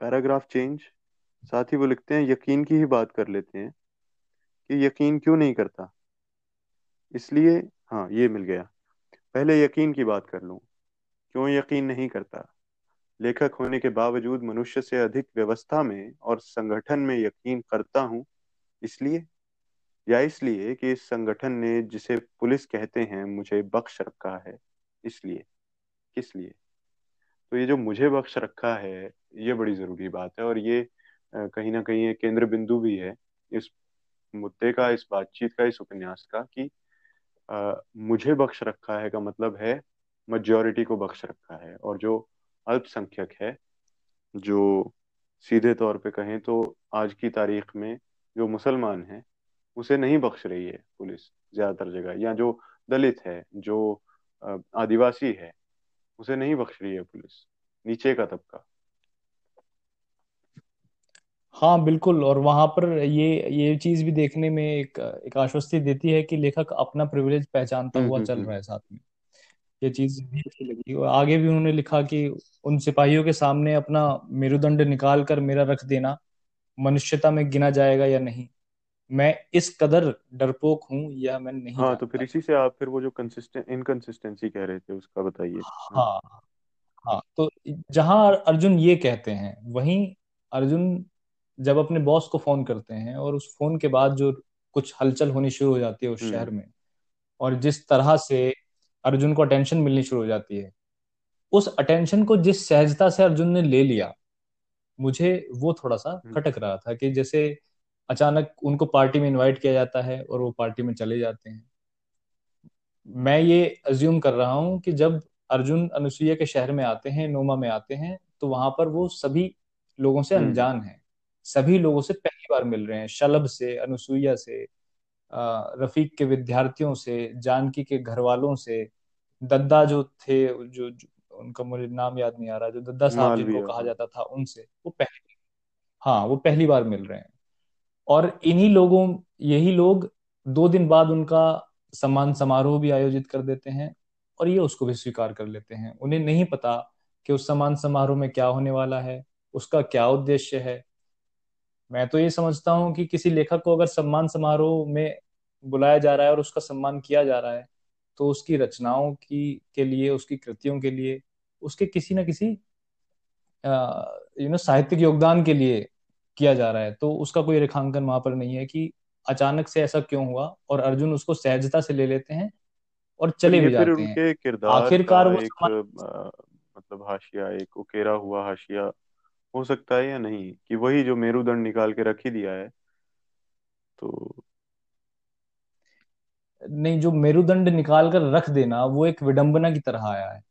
पैराग्राफ चेंज साथ ही वो लिखते हैं यकीन की ही बात कर लेते हैं कि यकीन क्यों नहीं करता? इसलिए हाँ ये मिल गया। पहले यकीन की बात कर लूँ। क्यों यकीन नहीं करता? लेखक होने के बावजूद मनुष्य से अधिक व्यवस्था में और संगठन में यकीन करता हूँ। इसलिए या इसलिए कि इस संगठन ने जिसे पुलिस कहते हैं मुझे बख्श रखा है। इसलिए किस लिए? तो ये जो मुझे बख्श रखा है ये बड़ी ज़रूरी बात है और ये कहीं ना कहीं एक केंद्र बिंदु भी है इस मुद्दे का इस बातचीत का इस उपन्यास का कि अ, मुझे बख्श रखा है का मतलब है मेजॉरिटी को बख्श रखा है और जो अल्पसंख्यक है जो सीधे तौर पे कहें तो आज की तारीख में जो मुसलमान है उसे नहीं बख्श रही है पुलिस ज़्यादातर जगह या जो दलित है जो आदिवासी है उसे नहीं बख्श रही है पुलिस। नीचे का तबका। हाँ बिल्कुल और वहाँ पर ये ये चीज़ भी देखने में एक एक आश्वस्ति देती है कि लेखक अपना प्रिविलेज पहचानता हम्म हुआ हम्म चल हम्म। रहा है साथ में। ये चीज़ भी अच्छी लगी। और आगे भी उन्होंने लिखा कि उन सिपाहियों के सामने अपना मेरुदंड निकाल कर मेरा रख देना मनुष्यता में गिना जाएगा या नहीं। मैं इस कदर डरपोक हूँ यह मैं नहीं हाँ तो फिर इसी से आप फिर वो जो कंसिस्टेंट इनकंसिस्टेंसी कह रहे थे उसका बताइए। हाँ हाँ हाँ तो जहाँ अर्जुन ये कहते हैं वहीं अर्जुन जब अपने बॉस को फ़ोन करते हैं और उस फ़ोन के बाद जो कुछ हलचल होनी शुरू हो जाती है उस हम्म। शहर में और जिस तरह से अर्जुन को अटेंशन मिलनी शुरू हो जाती है। उस अटेंशन को जिस सहजता से अर्जुन ने ले लिया मुझे वो थोड़ा सा हम्म। खटक रहा था कि जैसे अचानक उनको पार्टी में इनवाइट किया जाता है और वो पार्टी में चले जाते हैं। मैं ये अज्यूम कर रहा हूँ कि जब अर्जुन अनुसुईया के शहर में आते हैं नोमा में आते हैं तो वहाँ पर वो सभी लोगों से हम्म। अनजान है। सभी लोगों से पहली बार मिल रहे हैं शलभ से अनुसुईया से रफीक के विद्यार्थियों से जानकी के घर वालों से दद्दा जो थे जो, जो उनका मुझे नाम याद नहीं आ रहा जो दद्दा साहब जिनको कहा हाँ। जाता था उनसे वो पहली हाँ वो पहली बार मिल रहे हैं। और इन्हीं लोगों यही लोग दो दिन बाद उनका सम्मान समारोह भी आयोजित कर देते हैं और ये उसको भी स्वीकार कर लेते हैं। उन्हें नहीं पता कि उस सम्मान समारोह में क्या होने वाला है उसका क्या उद्देश्य है मैं तो ये समझता हूँ कि किसी लेखक को अगर सम्मान समारोह में बुलाया जा रहा है और उसका सम्मान किया जा रहा है तो उसकी रचनाओं की के लिए उसकी कृतियों के लिए उसके किसी न किसी यू नो साहित्यिक योगदान के लिए किया जा रहा है। तो उसका कोई रेखांकन वहाँ पर नहीं है कि अचानक से ऐसा क्यों हुआ और अर्जुन उसको सहजता से ले लेते हैं और चले भी जाते हैं। आखिरकार वो एक मतलब हाशिया एक उकेरा हुआ हाशिया हो सकता है या नहीं कि वही जो मेरुदंड निकाल के रख ही दिया है तो नहीं, जो मेरुदंड निकाल कर रख देना, वो एक विडंबना की तरह आया है।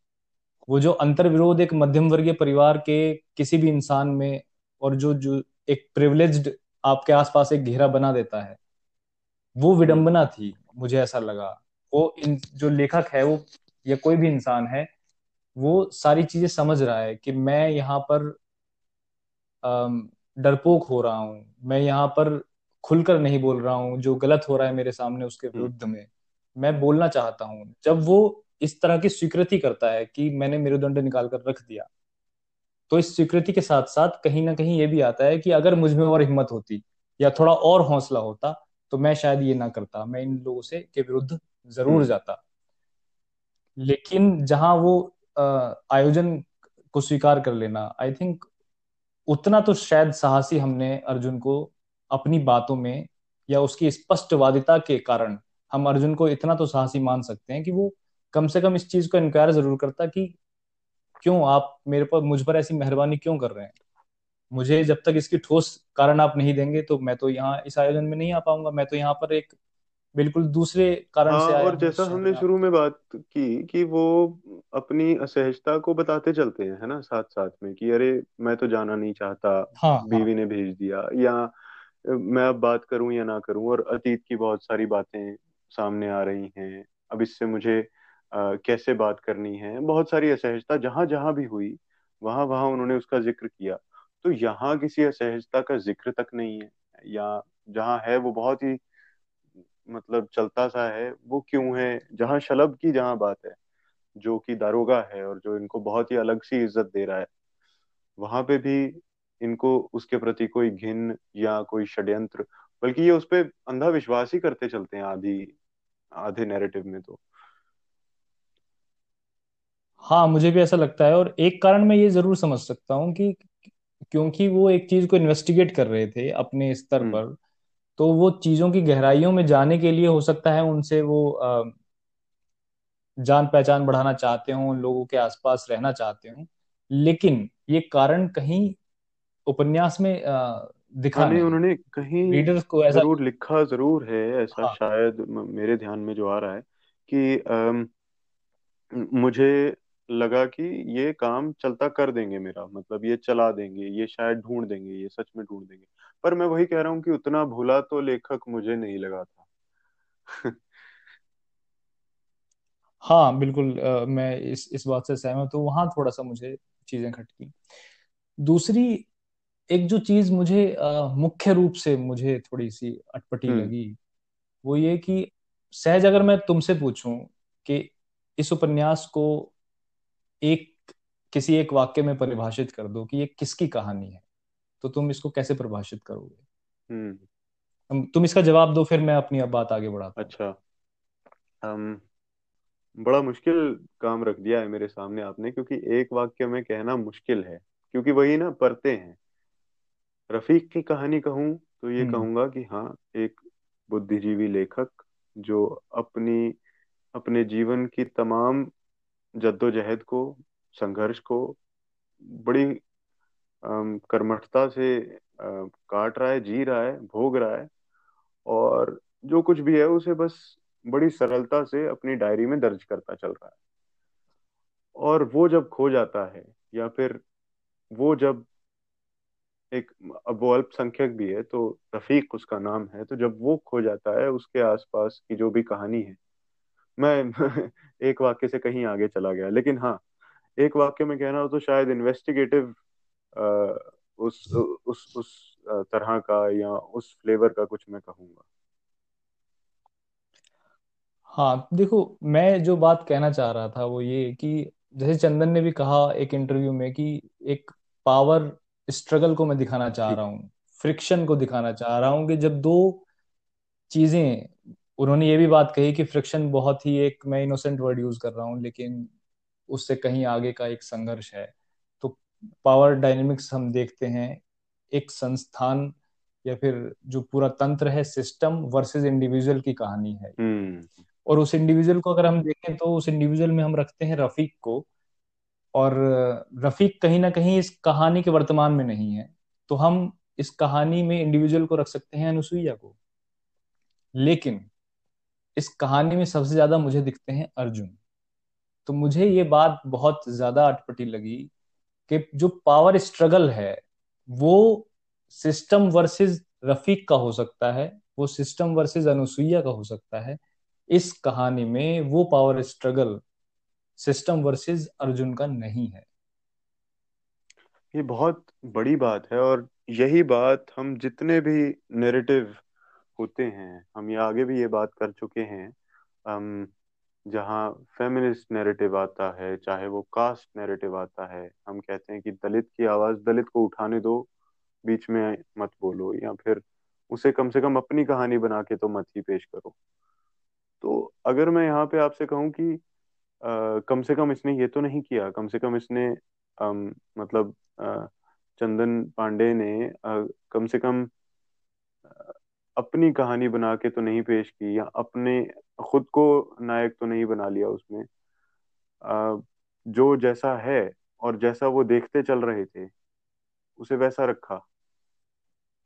वो जो अंतर्विरोध एक मध्यम वर्गीय परिवार के किसी भी इंसान में और जो जो एक प्रिविलेज्ड आपके आसपास एक घेरा बना देता है, वो विडंबना थी, मुझे ऐसा लगा। वो इन, जो लेखक है वो, या कोई भी इंसान है, वो सारी चीज़ें समझ रहा है कि मैं यहाँ पर डरपोक हो रहा हूँ। मैं यहाँ पर खुलकर नहीं बोल रहा हूँ। जो गलत हो रहा है मेरे सामने उसके हम्म। विरुद्ध में मैं बोलना चाहता हूँ। जब वो इस तरह की स्वीकृति करता है कि मैंने मेरुदंड निकाल कर रख दिया तो इस स्वीकृति के साथ साथ कहीं ना कहीं ये भी आता है कि अगर मुझमें और हिम्मत होती या थोड़ा और हौसला होता तो मैं शायद ये ना करता। मैं इन लोगों से के विरुद्ध ज़रूर हम्म। जाता। लेकिन जहाँ वो आयोजन को स्वीकार कर लेना आई थिंक उतना तो शायद साहसी हमने अर्जुन को अपनी बातों में या उसकी स्पष्टवादिता के कारण हम अर्जुन को इतना तो साहसी मान सकते हैं कि वो कम से कम इस चीज़ को इनकार ज़रूर करता कि क्यों आप मेरे पर, मुझ पर ऐसी मेहरबानी क्यों कर रहे हैं? मुझे जब तक इसकी ठोस कारण आप नहीं देंगे तो मैं तो यहाँ इस आयोजन में नहीं आ पाऊँगा। मैं तो यहाँ पर एक बिल्कुल दूसरे कारण हाँ से आया और हूँ जैसा हमने शुरू में बात की कि वो अपनी असहजता को बताते चलते हैं है ना साथ साथ में कि अरे मैं तो जाना नहीं चाहता हाँ हाँ। बीवी ने भेज दिया या मैं अब बात करूँ या ना करूँ और अतीत की बहुत सारी बातें सामने आ रही हैं अब इससे मुझे अ, कैसे बात करनी है? बहुत सारी असहजता जहाँ जहाँ भी हुई वहाँ वहाँ उन्होंने उसका ज़िक्र किया। तो यहाँ किसी असहजता का ज़िक्र तक नहीं है या जहाँ है वो बहुत ही मतलब चलता सा है वो क्यों है? जहाँ शलभ की जहाँ बात है जो कि दारोगा है और जो इनको बहुत ही अलग सी इज़्ज़त दे रहा है वहाँ पे भी इनको उसके प्रति कोई घिन या कोई षड्यंत्र बल्कि ये उस पे अंधा विश्वास ही करते चलते हैं आधी आधे नैरेटिव में तो। हाँ मुझे भी ऐसा लगता है और एक कारण मैं ये ज़रूर समझ सकता हूँ कि क्योंकि वो एक चीज़ को इन्वेस्टिगेट कर रहे थे अपने स्तर हम्म। पर तो वो चीज़ों की गहराइयों में जाने के लिए हो सकता है उनसे वो जान पहचान बढ़ाना चाहते हों उन लोगों के आसपास रहना चाहते हों। लेकिन ये कारण कहीं उपन्यास में हाँ दिखा नहीं नहीं। उन्होंने कहीं रीडर्स को ऐसा ज़रूर लिखा ज़रूर है ऐसा हाँ। शायद मेरे ध्यान में जो आ रहा है कि अम, मुझे लगा कि ये काम चलता कर देंगे मेरा मतलब ये चला देंगे ये शायद ढूंढ देंगे ये सच में ढूंढ देंगे। पर मैं वही कह रहा हूँ कि उतना भुला तो लेखक मुझे नहीं लगा था। हाँ बिल्कुल अ, मैं इस इस बात से सहमत हूँ वहाँ थोड़ा सा मुझे चीज़ें खटकी दूसरी एक जो चीज़ मुझे मुख्य रूप से मुझे थोड़ी सी अटपटी हम्म। लगी वो ये कि सहज अगर मैं तुमसे पूछूँ कि इस उपन्यास को एक किसी एक वाक्य में परिभाषित कर दो कि ये किसकी कहानी है। तो तुम इसको कैसे परिभाषित करोगे? हम्म। तुम इसका जवाब दो फिर मैं अपनी अब बात आगे बढ़ाता अच्छा। um, बड़ा मुश्किल काम रख दिया है मेरे सामने आपने क्योंकि एक वाक्य में कहना मुश्किल है क्योंकि वही ना परतें हैं। रफीक की कहानी कहूँ तो ये हम्म। कहूँगा कि हाँ एक बुद्धिजीवी लेखक जो अपनी अपने जीवन की तमाम जद्दोजहद को, संघर्ष को बड़ी कर्मठता से काट रहा है, जी रहा है, भोग रहा है और जो कुछ भी है उसे बस बड़ी सरलता से अपनी डायरी में दर्ज करता चल रहा है। और वो जब खो जाता है या फिर वो जब एक, अब वो अल्पसंख्यक भी है तो रफीक उसका नाम है तो जब वो खो जाता है उसके आसपास की जो भी कहानी है मैं एक वाक्य से कहीं आगे चला गया। लेकिन हाँ एक वाक्य में कहना हो तो शायद इन्वेस्टिगेटिव उस उस उस तरह का या उस फ्लेवर का कुछ मैं कहूँगा। हाँ देखो मैं जो बात कहना चाह रहा था वो ये कि जैसे चंदन ने भी कहा एक इंटरव्यू में कि एक पावर स्ट्रगल को मैं दिखाना चाह रहा हूँ फ्रिक्शन को दिखाना चाह रहा हूँ कि जब दो चीज़ें उन्होंने ये भी बात कही कि फ्रिक्शन बहुत ही एक मैं इनोसेंट वर्ड यूज़ कर रहा हूँ लेकिन उससे कहीं आगे का एक संघर्ष है। तो पावर डायनेमिक्स हम देखते हैं एक संस्थान या फिर जो पूरा तंत्र है सिस्टम वर्सेस इंडिविजुअल की कहानी है। हम्म। और उस इंडिविजुअल को अगर हम देखें तो उस इंडिविजुअल में हम रखते हैं रफीक को और रफीक कहीं ना कहीं इस कहानी के वर्तमान में नहीं है। तो हम इस कहानी में इंडिविजुअल को रख सकते हैं अनुसुईया को। लेकिन इस कहानी में सबसे ज़्यादा मुझे दिखते हैं अर्जुन। तो मुझे ये बात बहुत ज़्यादा अटपटी लगी कि जो पावर स्ट्रगल है, वो सिस्टम वर्सेस रफीक का हो सकता है, वो सिस्टम वर्सेस अनुसुईया का हो सकता है। इस कहानी में वो power struggle system versus Arjun का नहीं है। ये बहुत बड़ी बात है और यही बात हम जितने भी नैरेटिव होते हैं। हम ये आगे भी ये बात कर चुके हैं जहाँ फेमिनिस्ट नैरेटिव आता है चाहे वो कास्ट नैरेटिव आता है हम कहते हैं कि दलित की आवाज़ दलित को उठाने दो बीच में मत बोलो या फिर उसे कम से कम अपनी कहानी बना के तो मत ही पेश करो। तो अगर मैं यहाँ पे आपसे कहूँ कि आ, कम से कम इसने ये तो नहीं किया कम से कम इसने आ, मतलब आ, चंदन पांडे ने आ, कम से कम अपनी कहानी बना के तो नहीं पेश की या अपने खुद को नायक तो नहीं बना लिया उसमें आ, जो जैसा है और जैसा वो देखते चल रहे थे उसे वैसा रखा।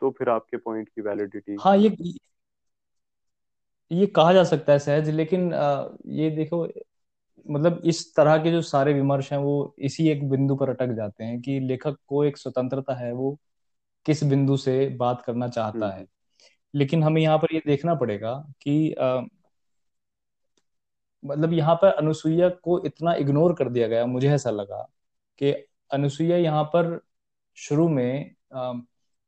तो फिर आपके पॉइंट की वैलिडिटी हाँ ये ये कहा जा सकता है सहज लेकिन आ, ये देखो मतलब इस तरह के जो सारे विमर्श हैं वो इसी एक बिंदु पर अटक जाते हैं कि लेखक को एक स्वतंत्रता है वो किस बिंदु से बात करना चाहता है। लेकिन हमें यहाँ पर ये देखना पड़ेगा कि आ, मतलब यहाँ पर अनुसुईया को इतना इग्नोर कर दिया गया मुझे ऐसा लगा कि अनुसुईया यहाँ पर शुरू में आ,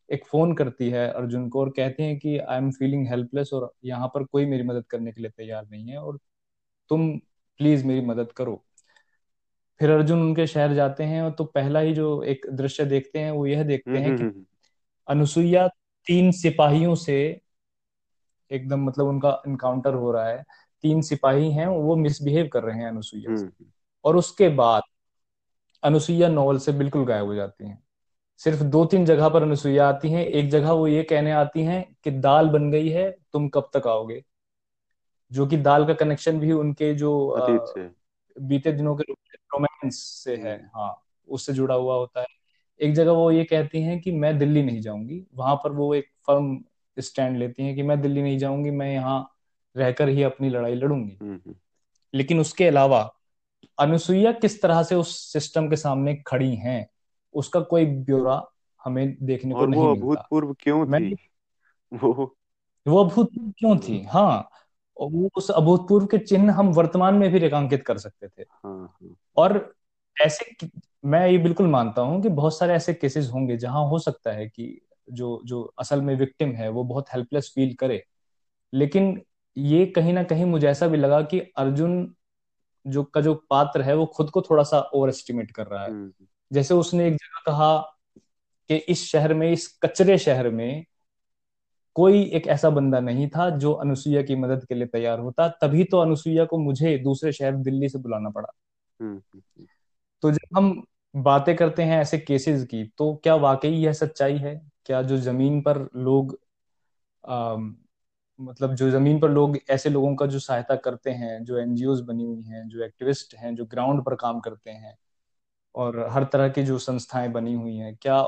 एक फ़ोन करती है अर्जुन को और कहते हैं कि आई एम फीलिंग हेल्पलेस और यहाँ पर कोई मेरी मदद करने के लिए तैयार नहीं है और तुम प्लीज़ मेरी मदद करो फिर अर्जुन उनके शहर जाते हैं और तो पहला ही जो एक दृश्य देखते हैं वो यह देखते हैं हम्म, कि हम्म, हम्म। अनुसुईया तीन सिपाहियों से एकदम मतलब उनका इनकाउंटर हो रहा है। तीन सिपाही हैं वो मिसबिहेव कर रहे हैं अनुसुईया से। और उसके बाद अनुसुईया नॉवल से बिल्कुल गायब हो जाती हैं। सिर्फ़ दो तीन जगह पर अनुसुईया आती हैं। एक जगह वो ये कहने आती हैं कि दाल बन गई है तुम कब तक आओगे? जो कि दाल का कनेक्शन भी उनके जो बीते दिनों के रोमांस से है। हाँ उससे जुड़ा हुआ होता है। एक जगह वो ये कहती हैं कि मैं दिल्ली नहीं जाऊँगी। वहाँ पर वो एक फर्म स्टैंड लेती हैं कि मैं दिल्ली नहीं जाऊँगी मैं यहाँ रहकर ही अपनी लड़ाई लड़ूँगी। लेकिन उसके अलावा अनुसुईया किस तरह से उस सिस्टम के सामने खड़ी हैं उसका कोई ब्यौरा हमें देखने को नहीं मिलता। अभूतपूर्व क्यों थी? वो वो अभूतपूर्व क्यों थी? हाँ वो उस अभूतपूर्व के चिन्ह हम वर्तमान में भी रेखांकित कर सकते थे। हाँ, हाँ। और ऐसे मैं ये बिल्कुल मानता हूँ कि बहुत सारे ऐसे केसेस होंगे जहाँ हो सकता है कि जो जो असल में विक्टिम है वो बहुत हेल्पलेस फील करे। लेकिन ये कहीं ना कहीं मुझे ऐसा भी लगा कि अर्जुन जो का जो पात्र है वो खुद को थोड़ा सा ओवर एस्टिमेट कर रहा है। हम्म, हम्म। जैसे उसने एक जगह कहा कि इस शहर में इस कचरे शहर में कोई एक ऐसा बंदा नहीं था जो अनुसुईया की मदद के लिए तैयार होता। तभी तो अनुसुईया को मुझे दूसरे शहर दिल्ली से बुलाना पड़ा। हम्म, तो जब हम बातें करते हैं ऐसे केसेस की तो क्या वाकई यह सच्चाई है? क्या जो ज़मीन पर लोग आ, मतलब जो ज़मीन पर लोग ऐसे लोगों का जो सहायता करते हैं जो एनजीओ बनी हुई हैं जो एक्टिविस्ट हैं जो ग्राउंड पर काम करते हैं और हर तरह की जो संस्थाएँ बनी हुई हैं क्या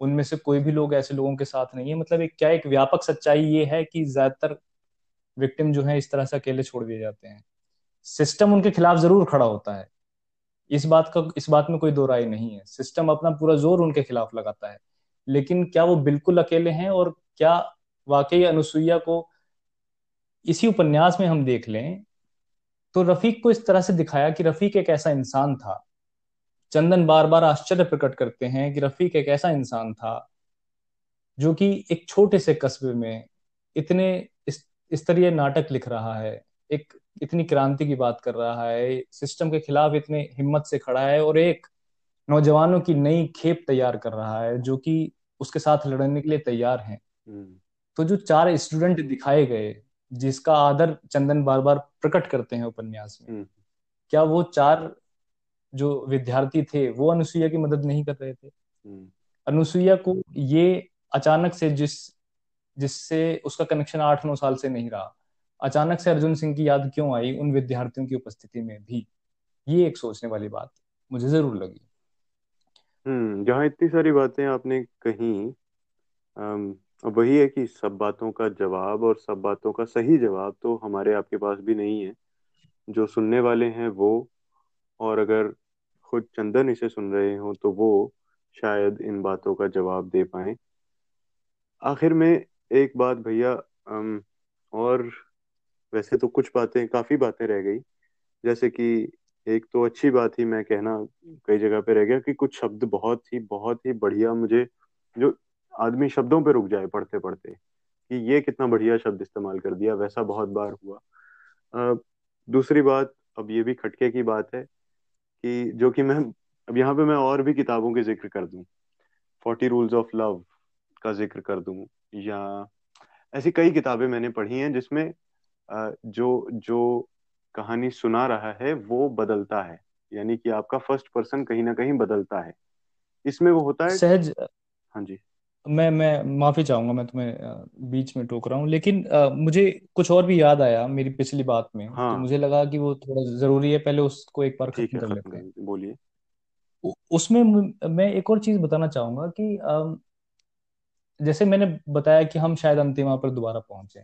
उनमें से कोई भी लोग ऐसे लोगों के साथ नहीं है? मतलब एक क्या एक व्यापक सच्चाई ये है कि ज़्यादातर विक्टिम जो है इस तरह से अकेले छोड़ दिए जाते हैं? सिस्टम उनके खिलाफ ज़रूर खड़ा होता है। इस बात का, इस बात में कोई दो राय नहीं है। सिस्टम अपना पूरा ज़ोर उनके खिलाफ लगाता है। लेकिन क्या वो बिल्कुल अकेले हैं और क्या वाकई अनुसुईया को इसी उपन्यास में हम देख लें तो रफीक को इस तरह से दिखाया कि रफीक एक ऐसा इंसान था। चंदन बार बार आश्चर्य प्रकट करते हैं कि रफीक एक ऐसा इंसान था जो कि एक छोटे से कस्बे में इतने स्तरीय नाटक लिख रहा है। एक इतनी क्रांति की बात कर रहा है सिस्टम के खिलाफ इतने हिम्मत से खड़ा है और एक नौजवानों की नई खेप तैयार कर रहा है जो कि उसके साथ लड़ने के लिए तैयार हैं हम्म। तो जो चार स्टूडेंट दिखाए गए जिसका आदर चंदन बार बार प्रकट करते हैं उपन्यास में हम्म। क्या वो चार जो विद्यार्थी थे वो अनुसुईया की मदद नहीं कर रहे थे हम्म, अनुसुईया को ये अचानक से जिस जिससे उसका कनेक्शन आठ नौ साल से नहीं रहा अचानक से अर्जुन सिंह की याद क्यों आई उन विद्यार्थियों की उपस्थिति में भी? ये एक सोचने वाली बात मुझे ज़रूर लगी। हम्म जहाँ इतनी सारी बातें आपने कही अब वही है कि सब बातों का जवाब और सब बातों का सही जवाब तो हमारे आपके पास भी नहीं है। जो सुनने वाले हैं वो, और अगर खुद चंदन इसे सुन रहे हो तो वो शायद इन बातों का जवाब दे पाए। आखिर में एक बात भैया और वैसे तो कुछ बातें काफ़ी बातें रह गई। जैसे कि एक तो अच्छी बात ही मैं कहना कई जगह पे रह गया कि कुछ शब्द बहुत ही बहुत ही बढ़िया मुझे जो आदमी शब्दों पे रुक जाए पढ़ते पढ़ते कि ये कितना बढ़िया शब्द इस्तेमाल कर दिया वैसा बहुत बार हुआ। अ, दूसरी बात अब ये भी खटके की बात है कि जो कि मैं अब यहाँ पे मैं और भी किताबों के ज़िक्र कर दूँ। फोर्टी रूल्स ऑफ़ लव का ज़िक्र कर दूँ या ऐसी कई किताबें मैंने पढ़ी हैं जिसमें जो जो कहानी सुना रहा है वो बदलता है। यानी कि आपका फ़र्स्ट पर्सन कहीं ना कहीं बदलता है। इसमें वो होता है सहज हाँ जी। मैं मैं माफ़ी चाहूँगा मैं तुम्हें बीच में टोक रहा हूँ। लेकिन अ, मुझे कुछ और भी याद आया मेरी पिछली बात में तो हाँ। मुझे लगा कि वो थोड़ा ज़रूरी है पहले उसको एक बार खत्म कर लेते हैं। बोलिए। उसमें मैं एक और चीज़ बताना चाहूँगा कि अम, जैसे मैंने बताया कि हम शायद अंतिमा पर दोबारा पहुँचे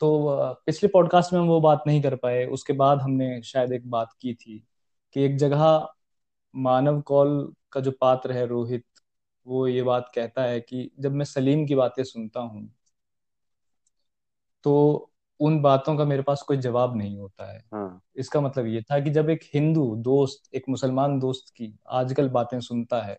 तो पिछले पॉडकास्ट में हम वो बात नहीं कर पाए। उसके बाद हमने शायद एक बात की थी कि एक जगह मानव कौल का जो पात्र है रोहित वो ये बात कहता है कि जब मैं सलीम की बातें सुनता हूँ तो उन बातों का मेरे पास कोई जवाब नहीं होता है। हाँ। इसका मतलब ये था कि जब एक हिंदू दोस्त एक मुसलमान दोस्त की आजकल बातें सुनता है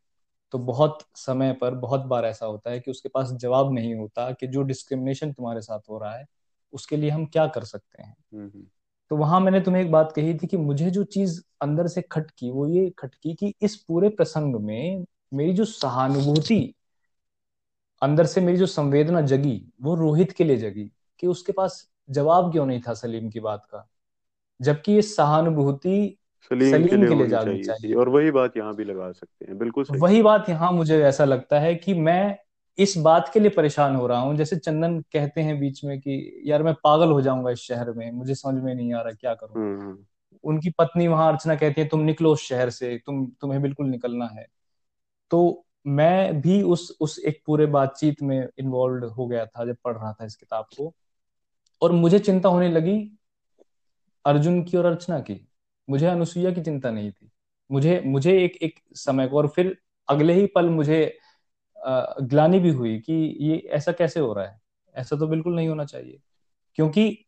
तो बहुत समय पर बहुत बार ऐसा होता है कि उसके पास जवाब नहीं होता कि जो डिस्क्रिमिनेशन तुम्हारे साथ हो रहा है उसके लिए हम क्या कर सकते हैं? हम्म हम्म, तो वहाँ मैंने तुम्हें एक बात कही थी कि मुझे जो चीज़ अंदर से खटकी वो ये खटकी कि इस पूरे प्रसंग में मेरी जो सहानुभूति अंदर से मेरी जो संवेदना जगी वो रोहित के लिए जगी कि उसके पास जवाब क्यों नहीं था सलीम की बात का? जबकि ये सहानुभूति सलीम के सलीम लिए के लिए होनी जागनी चाहिए। चाहिए। और वही बात यहाँ भी लगा सकते हैं। बिल्कुल सही। वही बात यहाँ मुझे ऐसा लगता है कि मैं इस बात के लिए परेशान हो रहा हूँ। जैसे चंदन कहते हैं बीच में कि यार मैं पागल हो जाऊँगा इस शहर में मुझे समझ में नहीं आ रहा क्या करूँ? हम्म हम्म, उनकी पत्नी वहाँ अर्चना कहती है तुम निकलो उस शहर से तुम तुम्हें बिल्कुल निकलना है। तो मैं भी उस उस एक पूरे बातचीत में इन्वॉल्व हो गया था जब पढ़ रहा था इस किताब को। और मुझे चिंता होने लगी अर्जुन की और अर्चना की। मुझे अनुसुईया की चिंता नहीं थी। मुझे मुझे एक एक समय को और फिर अगले ही पल मुझे ग्लानि भी हुई कि ये ऐसा कैसे हो रहा है? ऐसा तो बिल्कुल नहीं होना चाहिए। क्योंकि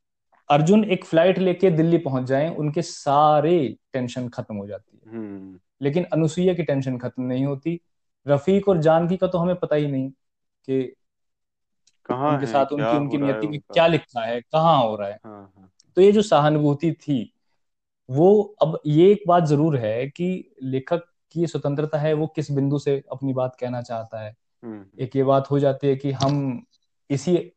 अर्जुन एक फ़्लाइट लेके दिल्ली पहुँच जाए उनके सारे टेंशन खत्म हो जाती है। हम्म। लेकिन अनुसुईया की टेंशन खत्म नहीं होती। रफीक और जानकी का तो हमें पता ही नहीं कि कहाँ उनके है साथ उनकी उनकी नियति में क्या लिखा है कहाँ हो रहा है। हाँ हाँ। तो ये जो सहानुभूति थी वो अब ये एक बात ज़रूर है कि लेखक की स्वतंत्रता है वो किस बिंदु से अपनी बात कहना चाहता है। हम्म। एक ये बात हो जाती है कि हम इसी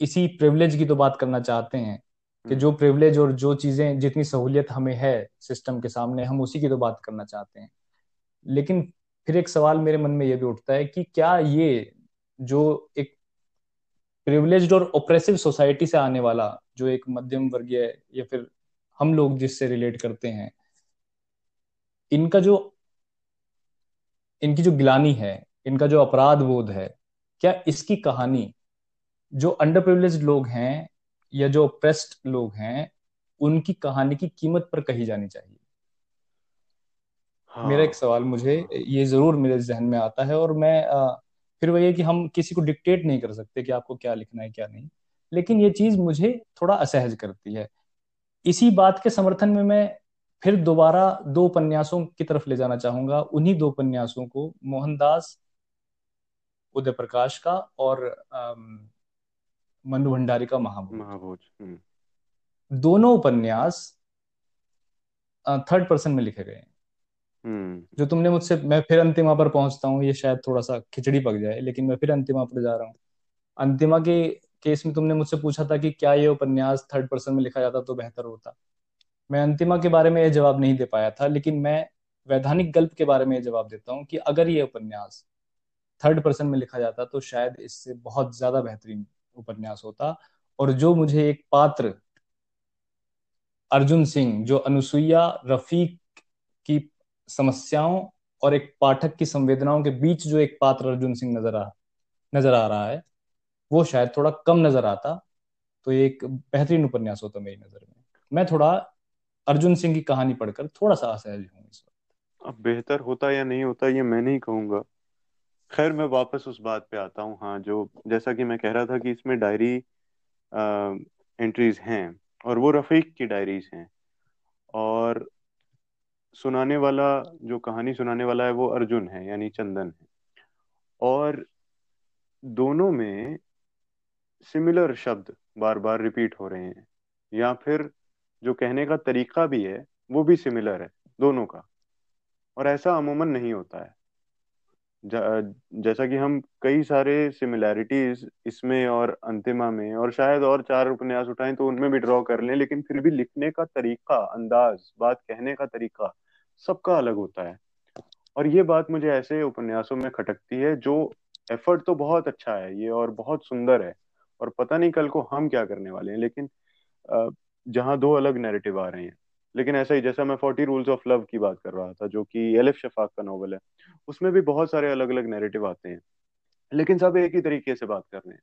इसी प्रिविलेज की तो बात करना चाहते हैं कि हम्म। जो प्रिविलेज और जो चीज़ें जितनी सहूलियत हमें है सिस्टम के सामने हम उसी की तो बात करना चाहते हैं। लेकिन फिर एक सवाल मेरे मन में ये भी उठता है कि क्या ये जो एक प्रिविलेज्ड और ओप्रेसिव सोसाइटी से आने वाला जो एक मध्यम वर्गीय या फिर हम लोग जिससे रिलेट करते हैं इनका जो इनकी जो गिलानी है इनका जो अपराध बोध है क्या इसकी कहानी जो अंडर प्रिविलेज्ड लोग हैं या जो ओप्रेस्ड लोग हैं उनकी कहानी की कीमत पर कही जानी चाहिए? हाँ। मेरा एक सवाल मुझे ये ज़रूर मेरे जहन में आता है और मैं अ, फिर वही है कि हम किसी को डिक्टेट नहीं कर सकते कि आपको क्या लिखना है क्या नहीं। लेकिन ये चीज़ मुझे थोड़ा असहज करती है। इसी बात के समर्थन में मैं फिर दोबारा दो उपन्यासों की तरफ़ ले जाना चाहूँगा। उन्हीं दो उपन्यासों को मोहनदास उदय प्रकाश का और मनु भंडारी का महाभूत महाभोज हम्म। दोनों उपन्यास थर्ड पर्सन में लिखे गए हैं। हम्म। जो तुमने मुझसे मैं फिर अंतिमा पर पहुँचता हूँ ये शायद थोड़ा सा खिचड़ी पक जाए लेकिन मैं फिर अंतिमा पर जा रहा हूँ। अंतिमा के केस में तुमने मुझसे पूछा था कि क्या ये उपन्यास थर्ड पर्सन में लिखा जाता तो बेहतर होता। मैं अंतिमा के बारे में यह जवाब नहीं दे पाया था, लेकिन मैं वैधानिक गल्प के बारे में यह जवाब देता हूँ कि अगर ये उपन्यास थर्ड पर्सन में लिखा जाता तो शायद इससे बहुत ज़्यादा बेहतरीन उपन्यास होता। और जो मुझे एक पात्र अर्जुन सिंह, जो अनुसुईया, रफीक की समस्याओं और एक पाठक की संवेदनाओं के बीच जो एक पात्र अर्जुन सिंह नज़र आ नज़र आ रहा है, वो शायद थोड़ा कम नज़र आता तो एक बेहतरीन उपन्यास होता मेरी नज़र में। मैं थोड़ा अर्जुन सिंह की कहानी पढ़कर थोड़ा सा असहज हूँ इस वक्त। अब बेहतर होता या नहीं होता, ये मैं नहीं कहूँगा। खैर, मैं वापस उस बात पे आता हूँ। हाँ जो जैसा कि मैं कह रहा था कि इसमें डायरी एंट्रीज हैं और वो रफीक की डायरीज हैं। और सुनाने वाला, जो कहानी सुनाने वाला है वो अर्जुन है, यानी चंदन है। और दोनों में सिमिलर शब्द बार बार रिपीट हो रहे हैं। या फिर जो कहने का तरीका भी है, वो भी सिमिलर है, दोनों का। और ऐसा अमूमन नहीं होता है। जैसा कि हम कई सारे सिमिलैरिटीज इसमें और अंतिमा में और शायद और चार उपन्यास उठाएँ तो उनमें भी ड्रॉ कर लें, लेकिन फिर भी लिखने का तरीका, अंदाज, बात कहने का तरीका सबका अलग होता है। और ये बात मुझे ऐसे उपन्यासों में खटकती है जो एफर्ट तो बहुत अच्छा है ये और बहुत सुंदर है और पता नहीं कल को हम क्या करने वाले हैं, लेकिन जहाँ दो अलग नैरेटिव आ रहे हैं। लेकिन ऐसा ही, जैसा मैं फोर्टी रूल्स ऑफ़ लव की बात कर रहा था, जो कि एलिफ शफाक का नॉवल है, उसमें भी बहुत सारे अलग अलग नैरेटिव आते हैं। लेकिन सब एक ही तरीके से बात कर रहे हैं।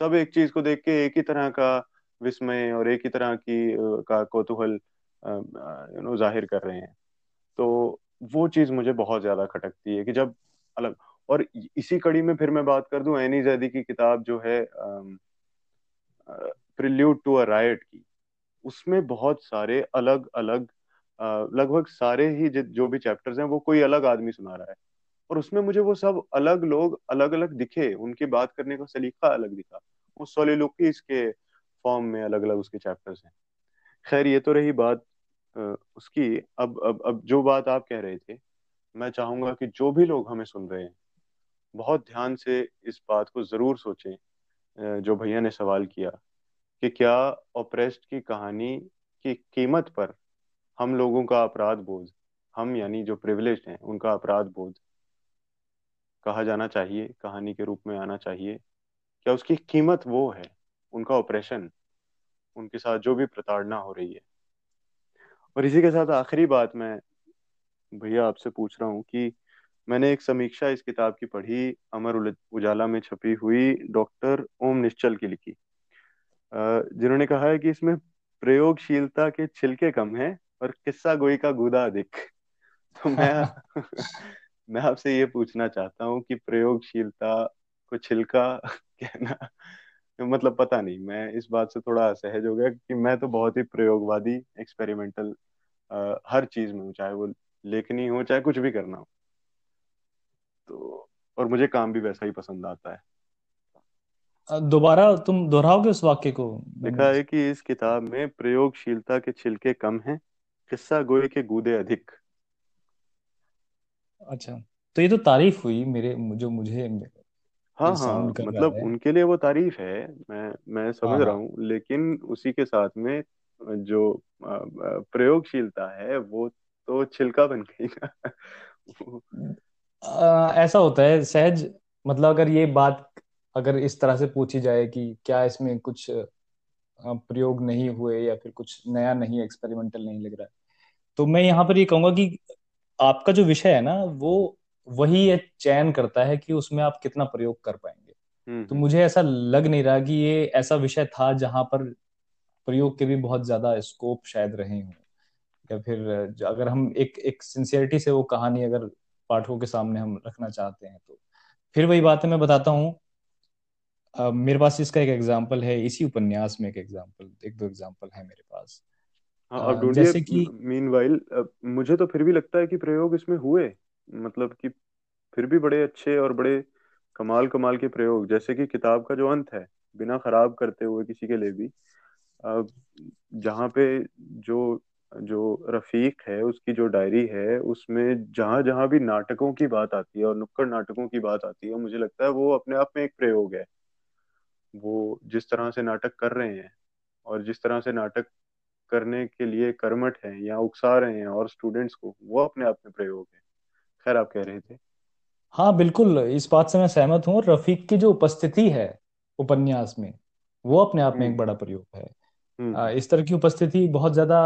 सब एक चीज़ को देख के एक ही तरह का विस्मय और एक ही तरह की का कौतूहल यू नो ज़ाहिर कर रहे हैं। तो वो चीज़ मुझे बहुत ज़्यादा खटकती है कि जब अलग, और इसी कड़ी में फिर मैं बात कर दूँ, एनी जैदी की किताब जो है प्रिल्यूड टू अ राइट की। उसमें बहुत सारे अलग अलग लगभग सारे ही जो भी चैप्टर्स हैं, वो कोई अलग आदमी सुना रहा है। और उसमें मुझे वो सब अलग लोग अलग अलग दिखे। उनकी बात करने का सलीका अलग दिखा। वो सोलिलुकीज के फॉर्म में अलग अलग उसके चैप्टर्स हैं। खैर, ये तो रही बात उसकी। अब अब अब जो बात आप कह रहे थे, मैं चाहूँगा कि जो भी लोग हमें सुन रहे हैं, बहुत ध्यान से इस बात को ज़रूर सोचें जो भैया ने सवाल किया। कि क्या ओप्रेस्ड की कहानी की कीमत पर हम लोगों का अपराध बोझ हम यानी जो प्रिविलेज हैं, उनका अपराध बोझ कहा जाना चाहिए, कहानी के रूप में आना चाहिए। क्या उसकी कीमत वो है, उनका ऑपरेशन उनके साथ जो भी प्रताड़ना हो रही है। और इसी के साथ आखिरी बात मैं भैया आपसे पूछ रहा हूँ कि मैंने एक समीक्षा इस किताब की पढ़ी, अमर उजाला में छपी हुई, डॉक्टर ओम निश्चल की लिखी। जिन्होंने कहा है कि इसमें प्रयोगशीलता के छिलके कम हैं और किस्सा गोई का गुदा अधिक। तो मैं मैं आपसे ये पूछना चाहता हूँ कि प्रयोगशीलता को छिलका कहना मतलब पता नहीं मैं इस बात से थोड़ा असहज हो गया कि मैं तो बहुत ही प्रयोगवादी एक्सपेरिमेंटल हर चीज़ में हूँ चाहे वो लेखनी हो चाहे कुछ भी करना हो। तो और मुझे काम भी वैसा ही पसंद आता है। दोबारा तुम दोहराओगे उस वाक्य को? लिखा है कि इस किताब में प्रयोगशीलता के छिलके कम हैं किस्सा गोए के गूदे अधिक। अच्छा तो ये तो तारीफ़ हुई मेरे जो मुझे हाँ हाँ मतलब उनके लिए वो तारीफ़ है मैं मैं समझ हाँ, रहा हाँ। हूँ लेकिन उसी के साथ में जो प्रयोगशीलता है वो तो छिलका बन गई ना। ऐसा होता है सहज मतलब अगर ये बात अगर इस तरह से पूछी जाए कि क्या इसमें कुछ प्रयोग नहीं हुए या फिर कुछ नया नहीं एक्सपेरिमेंटल नहीं लग रहा है तो मैं यहाँ पर ये कहूँगा कि आपका जो विषय है ना वो वही ये चयन करता है कि उसमें आप कितना प्रयोग कर पाएँगे। हम्म, तो हम्म। मुझे ऐसा लग नहीं रहा कि ये ऐसा विषय था जहाँ पर प्रयोग के भी बहुत ज़्यादा स्कोप शायद रहे हों। या फिर अगर हम एक एक सिंसियरिटी से वो कहानी अगर पाठकों के सामने हम रखना चाहते हैं तो। फिर वही बात है मैं बताता हूँ uh, मेरे पास इसका एक एग्ज़ाम्पल है इसी उपन्यास में एक एग्ज़ाम्पल एक दो एग्ज़ाम्पल है मेरे पास। हाँ अब ढूंढिए जैसे कि मीनवाइल मुझे तो फिर भी लगता है कि प्रयोग इसमें हुए मतलब कि फिर भी बड़े अच्छे और बड़े कमाल कमाल के प्रयोग जैसे कि किताब का जो अंत है बिना खराब करते हुए किसी के लिए भी। जहाँ पे जो जो रफीक है उसकी जो डायरी है उसमें जहाँ जहाँ भी नाटकों की बात आती है और नुक्कड़ नाटकों की बात आती है मुझे लगता है वो अपने आप में एक प्रयोग है। वो जिस तरह से नाटक कर रहे हैं और जिस तरह से नाटक करने के लिए कर्मठ हैं या उकसा रहे हैं और स्टूडेंट्स को वो अपने आप में प्रयोग है। खैर आप कह रहे थे। हाँ बिल्कुल इस बात से मैं सहमत हूँ। रफीक की जो उपस्थिति है उपन्यास में वो अपने आप में एक हम्म। बड़ा प्रयोग है। हम्म। इस तरह की उपस्थिति बहुत ज़्यादा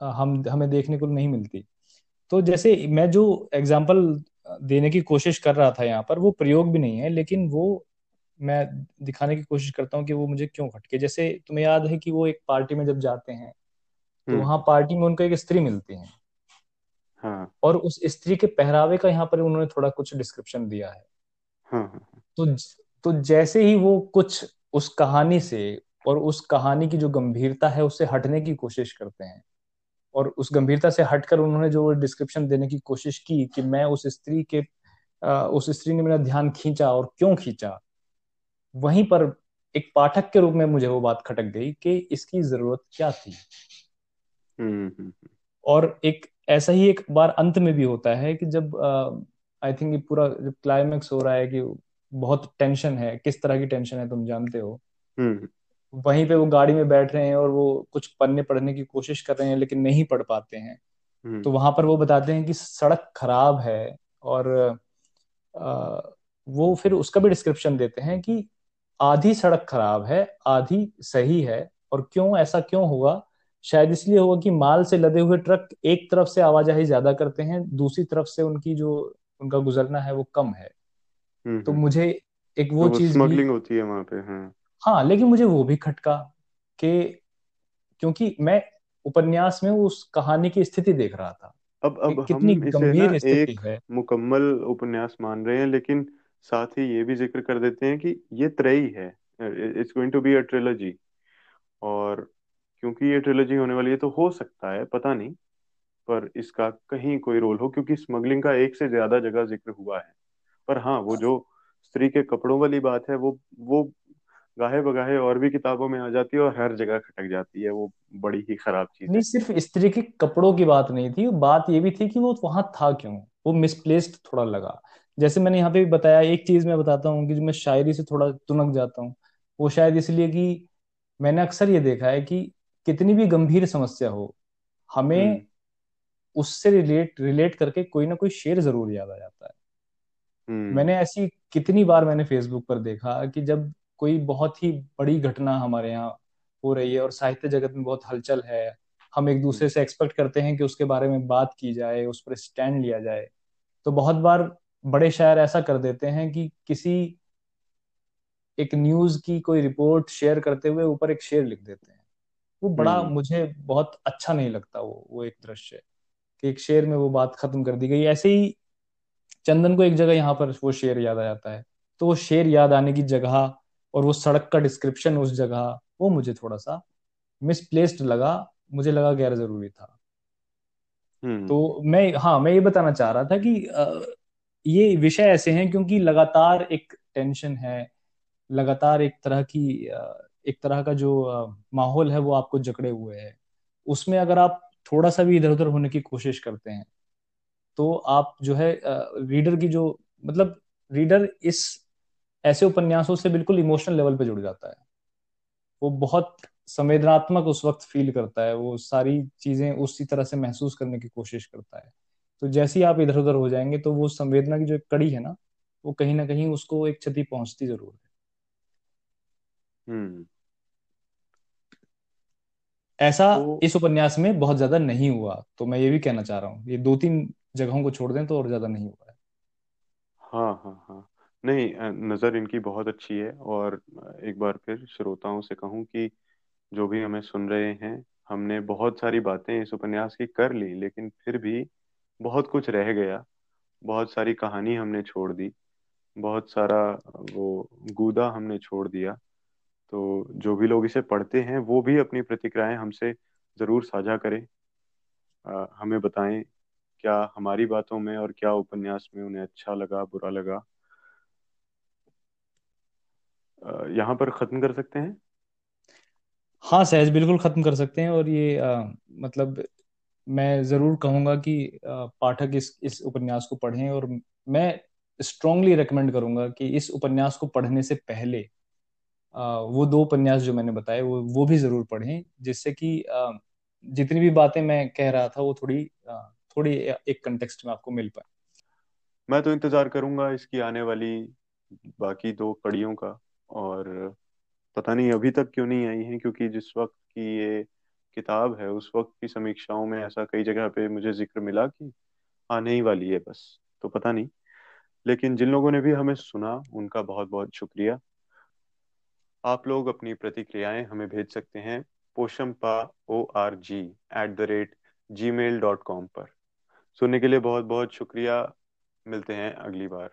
हम हमें देखने को नहीं मिलती। तो जैसे मैं जो एग्ज़ाम्पल देने की कोशिश कर रहा था यहाँ पर वो प्रयोग भी नहीं है लेकिन वो मैं दिखाने की कोशिश करता हूँ कि वो मुझे क्यों खटके। जैसे तुम्हें याद है कि वो एक पार्टी में जब जाते हैं तो हम्म। वहाँ पार्टी में उनको एक स्त्री मिलती है। हाँ। और उस स्त्री के पहरावे का यहाँ पर उन्होंने थोड़ा कुछ डिस्क्रिप्शन दिया है। हाँ हाँ। तो तो जैसे ही वो कुछ उस कहानी से और उस कहानी की जो गंभीरता है उससे हटने की कोशिश करते हैं और उस गंभीरता से हटकर उन्होंने जो डिस्क्रिप्शन देने की कोशिश की कि मैं उस स्त्री के उस स्त्री ने मेरा ध्यान खींचा और क्यों खींचा वहीं पर एक पाठक के रूप में मुझे वो बात खटक गई कि इसकी ज़रूरत क्या थी। हम्म हम्म और एक ऐसा ही एक बार अंत में भी होता है कि जब आई थिंक ये पूरा जब क्लाइमेक्स हो रहा है कि बहुत टेंशन है किस तरह की टेंशन है तुम जानते हो। हम्म वहीं पे वो गाड़ी में बैठ रहे हैं और वो कुछ पन्ने पढ़ने की कोशिश कर रहे हैं लेकिन नहीं पढ़ पाते हैं। हम्म। तो वहाँ पर वो बताते हैं कि सड़क खराब है और आ, वो फिर उसका भी डिस्क्रिप्शन देते हैं कि आधी सड़क खराब है आधी सही है और क्यों ऐसा क्यों हुआ? शायद इसलिए होगा कि माल से लदे हुए ट्रक एक तरफ़ से आवाजाही ज़्यादा करते हैं दूसरी तरफ़ से उनकी जो उनका गुजरना है वो कम है। हम्म तो हम्म। मुझे एक वो तो चीज़ भी स्मगलिंग होती है वहाँ पे हाँ। हाँ लेकिन मुझे वो भी खटका कि क्योंकि मैं उपन्यास में उस कहानी की स्थिति देख रहा था अब अब कितनी हम इसे गंभीर स्थिति एक है। मुकम्मल उपन्यास मान रहे हैं लेकिन साथ ही ये भी ज़िक्र कर देते हैं कि ये त्रयी है। It's going to be a trilogy. और क्योंकि ये ट्रिलॉजी होने वाली है तो हो सकता है पता नहीं पर इसका कहीं कोई रोल हो क्योंकि स्मगलिंग का एक से ज़्यादा जगह ज़िक्र हुआ है। पर हाँ वो जो स्त्री के कपड़ों वाली बात है वो वो गाहे बगाहे और भी किताबों में आ जाती है और हर जगह खटक जाती है वो बड़ी ही खराब चीज़ नहीं सिर्फ़ स्त्री के कपड़ों की बात नहीं थी बात ये भी थी कि वो वहाँ था क्यों? वो मिसप्लेस्ड थोड़ा लगा। जैसे मैंने यहाँ पे भी बताया एक चीज़ मैं बताता हूँ कि जो मैं शायरी से थोड़ा तुनक जाता हूँ वो शायद इसलिए कि मैंने अक्सर ये देखा है कि कितनी भी गंभीर समस्या हो हम्म। हमें उससे रिलेट रिलेट करके कोई ना कोई शेर ज़रूर याद आ जाता है। हम्म। मैंने ऐसी कितनी बार मैंने फेसबुक पर देखा कि जब कोई बहुत ही बड़ी घटना हमारे यहाँ हो रही है और साहित्य जगत में बहुत हलचल है हम एक हम्म। दूसरे से एक्सपेक्ट करते हैं कि उसके बारे में बात की जाए उस पर स्टैंड लिया जाए तो बहुत बार बड़े शायर ऐसा कर देते हैं कि किसी एक न्यूज़ की कोई रिपोर्ट शेयर करते हुए ऊपर एक शेर लिख देते हैं। वो बड़ा हम्म। मुझे बहुत अच्छा नहीं लगता वो वो एक दृश्य कि एक शेर में वो बात खत्म कर दी गई। ऐसे ही चंदन को एक जगह यहाँ पर वो शेर याद आ जाता है। तो वो शेर याद आने की जगह और वो सड़क का डिस्क्रिप्शन उस जगह वो मुझे थोड़ा सा मिसप्लेस्ड लगा। मुझे लगा गैर ज़रूरी था। हम्म। तो मैं हाँ मैं ये बताना चाह रहा था कि ये विषय ऐसे हैं क्योंकि लगातार एक टेंशन है, लगातार एक तरह की एक तरह का जो माहौल है वो आपको जकड़े हुए है। उसमें अगर आप थोड़ा सा भी इधर उधर होने की कोशिश करते हैं तो आप जो है रीडर की जो मतलब रीडर इस ऐसे उपन्यासों से बिल्कुल इमोशनल लेवल पे जुड़ जाता है। वो बहुत संवेदनात्मक उस वक्त फील करता है, वो सारी चीज़ें उसी तरह से महसूस करने की कोशिश करता है। तो जैसे ही आप इधर उधर हो जाएँगे तो वो संवेदना की जो एक कड़ी है ना वो कहीं ना कहीं उसको एक क्षति पहुँचती ज़रूर है। हम्म। ऐसा तो इस उपन्यास में बहुत ज़्यादा नहीं हुआ तो मैं ये भी कहना चाह रहा हूँ ये दो तीन जगहों को छोड़ दें तो और ज़्यादा नहीं हुआ है। हाँ हाँ हाँ। नहीं नज़र इनकी बहुत अच्छी है और एक बार फिर श्रोताओं से कहूँ कि जो भी हमें सुन रहे हैं हमने बहुत सारी बातें इस उपन्यास की कर ली लेकिन फिर भी बहुत कुछ रह गया। बहुत सारी कहानी हमने छोड़ दी। बहुत सारा वो गूदा हमने छोड़ दिया। तो जो भी लोग इसे पढ़ते हैं वो भी अपनी प्रतिक्रियाएँ हमसे ज़रूर साझा करें। अ, हमें बताएँ क्या हमारी बातों में और क्या उपन्यास में उन्हें अच्छा लगा बुरा लगा। अ, यहाँ पर ख़त्म कर सकते हैं? हाँ सहज बिल्कुल खत्म कर सकते हैं और ये अ, मतलब मैं ज़रूर कहूँगा कि पाठक इस इस उपन्यास को पढ़ें और मैं स्ट्रांगली रेकमेंड करूँगा कि इस उपन्यास को पढ़ने से पहले वो दो उपन्यास जो मैंने बताए, वो वो भी ज़रूर पढ़ें, जिससे कि जितनी भी बातें मैं कह रहा था वो थोड़ी थोड़ी एक कंटेक्स्ट में आपको मिल पाए। मैं तो इंतज़ार करूँगा इसकी आने वाली बाकी दो कड़ियों का, और पता नहीं अभी तक क्यों नहीं आई है, क्योंकि जिस वक्त की ये किताब है, उस वक्त की समीक्षाओं में ऐसा कई जगह पे मुझे ज़िक्र मिला कि आने ही वाली है बस तो पता नहीं। लेकिन जिन लोगों ने भी हमें सुना, उनका बहुत बहुत शुक्रिया। आप लोग अपनी प्रतिक्रियाएँ हमें भेज सकते हैं Poshampa O R G at the rate Gmail dot com पर। सुनने के लिए बहुत बहुत शुक्रिया। मिलते हैं अगली बार।